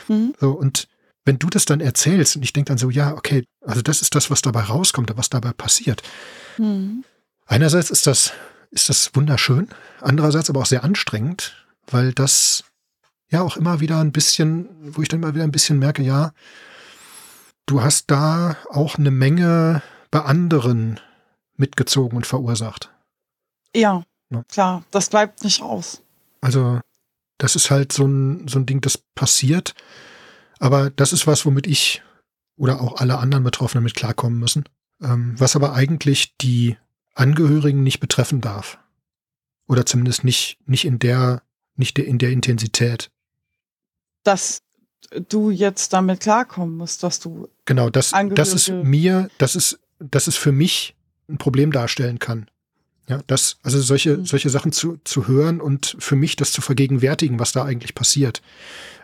A: Mhm. So, und wenn du das dann erzählst und ich denke dann so, ja, okay, Also das ist das, was dabei rauskommt, was dabei passiert. Mhm. Einerseits ist das, ist das wunderschön, andererseits aber auch sehr anstrengend, weil das ja auch immer wieder ein bisschen, wo ich dann immer wieder ein bisschen merke, ja, du hast da auch eine Menge bei anderen mitgezogen und verursacht.
B: Ja, ja, klar, das bleibt nicht aus.
A: Also, das ist halt so ein, so ein Ding, das passiert. Aber das ist was, womit ich oder auch alle anderen Betroffenen mit klarkommen müssen. Ähm, was aber eigentlich die Angehörigen nicht betreffen darf. Oder zumindest nicht, nicht in der, nicht in der Intensität.
B: Dass du jetzt damit klarkommen musst, dass du.
A: Genau, das, das ist mir, das ist, das ist für mich ein Problem darstellen kann. Ja, das, also solche, mhm. solche Sachen zu, zu hören und für mich das zu vergegenwärtigen, was da eigentlich passiert.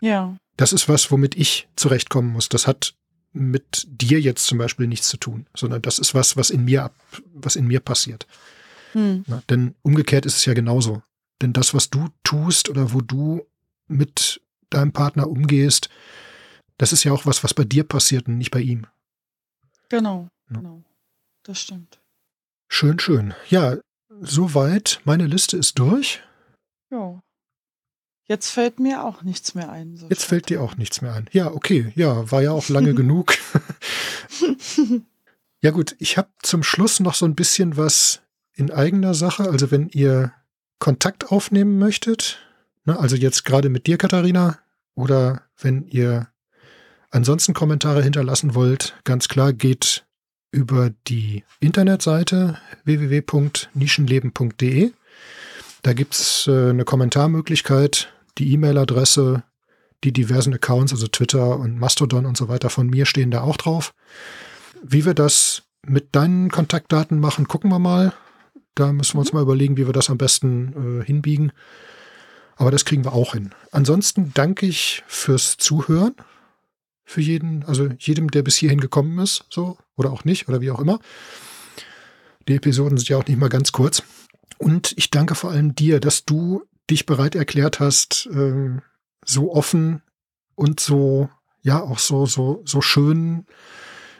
B: Ja.
A: Das ist was, womit ich zurechtkommen muss. Das hat mit dir jetzt zum Beispiel nichts zu tun, sondern das ist was, was in mir ab, was in mir passiert. Hm. Ja, denn umgekehrt ist es ja genauso. Denn das, was du tust oder wo du mit deinem Partner umgehst, das ist ja auch was, was bei dir passiert und nicht bei ihm.
B: Genau, ja. genau. Das stimmt.
A: Schön, schön. Ja, soweit. Meine Liste ist durch.
B: Ja. Jetzt fällt mir auch nichts mehr ein.
A: So Jetzt fällt dir auch nichts mehr ein. Ja, okay. Ja, war ja auch lange genug. ja gut, ich habe zum Schluss noch so ein bisschen was in eigener Sache. Also wenn ihr Kontakt aufnehmen möchtet, ne, also jetzt gerade mit dir, Katharina, oder wenn ihr ansonsten Kommentare hinterlassen wollt, ganz klar geht über die Internetseite www.nischenleben.de. Da gibt es äh, eine Kommentarmöglichkeit, die E-Mail-Adresse, die diversen Accounts, also Twitter und Mastodon und so weiter von mir stehen da auch drauf. Wie wir das mit deinen Kontaktdaten machen, gucken wir mal. Da müssen wir uns mhm. mal überlegen, wie wir das am besten äh, hinbiegen. Aber das kriegen wir auch hin. Ansonsten danke ich fürs Zuhören für jeden, also jedem, der bis hierhin gekommen ist, so oder auch nicht oder wie auch immer. Die Episoden sind ja auch nicht mal ganz kurz. Und ich danke vor allem dir, dass du dich bereit erklärt hast, äh, so offen und so, ja, auch so, so, so schön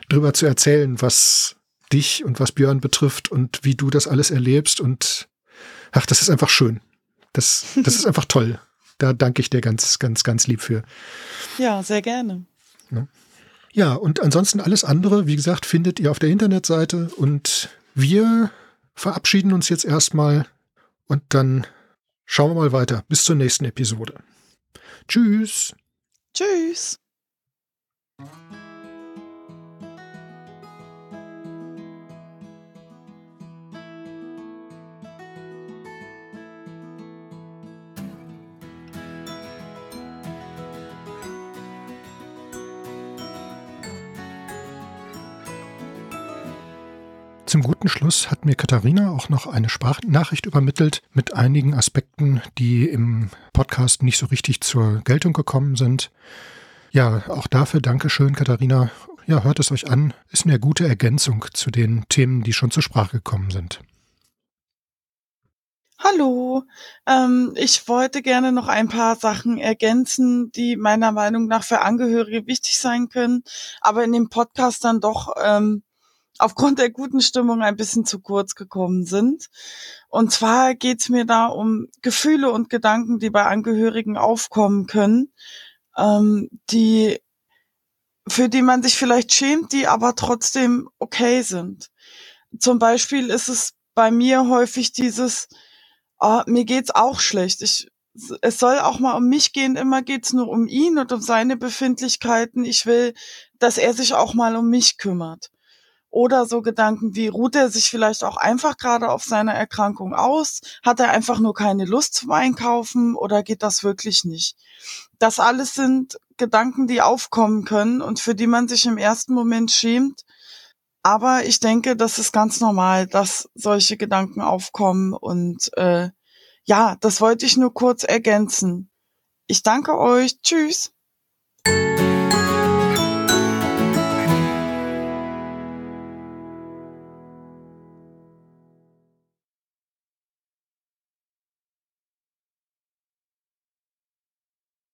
A: drüber zu erzählen, was dich und was Björn betrifft und wie du das alles erlebst. Und ach, das ist einfach schön. Das, das ist einfach toll. Da danke ich dir ganz, ganz, ganz lieb für.
B: Ja, sehr gerne.
A: Ne? Ja, und ansonsten alles andere, wie gesagt, findet ihr auf der Internetseite und wir verabschieden uns jetzt erstmal und dann schauen wir mal weiter. Bis zur nächsten Episode. Tschüss.
B: Tschüss.
A: Zum guten Schluss hat mir Katharina auch noch eine Sprachnachricht übermittelt mit einigen Aspekten, die im Podcast nicht so richtig zur Geltung gekommen sind. Ja, auch dafür Dankeschön, Katharina. Ja, hört es euch an. Ist eine gute Ergänzung zu den Themen, die schon zur Sprache gekommen sind.
B: Hallo, ähm, ich wollte gerne noch ein paar Sachen ergänzen, die meiner Meinung nach für Angehörige wichtig sein können, aber in dem Podcast dann doch ähm, aufgrund der guten Stimmung ein bisschen zu kurz gekommen sind. Und zwar geht's mir da um Gefühle und Gedanken, die bei Angehörigen aufkommen können, ähm, die für die man sich vielleicht schämt, die aber trotzdem okay sind. Zum Beispiel ist es bei mir häufig dieses, oh, mir geht's auch schlecht. Ich, es soll auch mal um mich gehen. Immer geht's nur um ihn und um seine Befindlichkeiten. Ich will, dass er sich auch mal um mich kümmert. Oder so Gedanken wie, ruht er sich vielleicht auch einfach gerade auf seiner Erkrankung aus? Hat er einfach nur keine Lust zum Einkaufen oder geht das wirklich nicht? Das alles sind Gedanken, die aufkommen können und für die man sich im ersten Moment schämt. Aber ich denke, das ist ganz normal, dass solche Gedanken aufkommen. Und äh, ja, das wollte ich nur kurz ergänzen. Ich danke euch. Tschüss.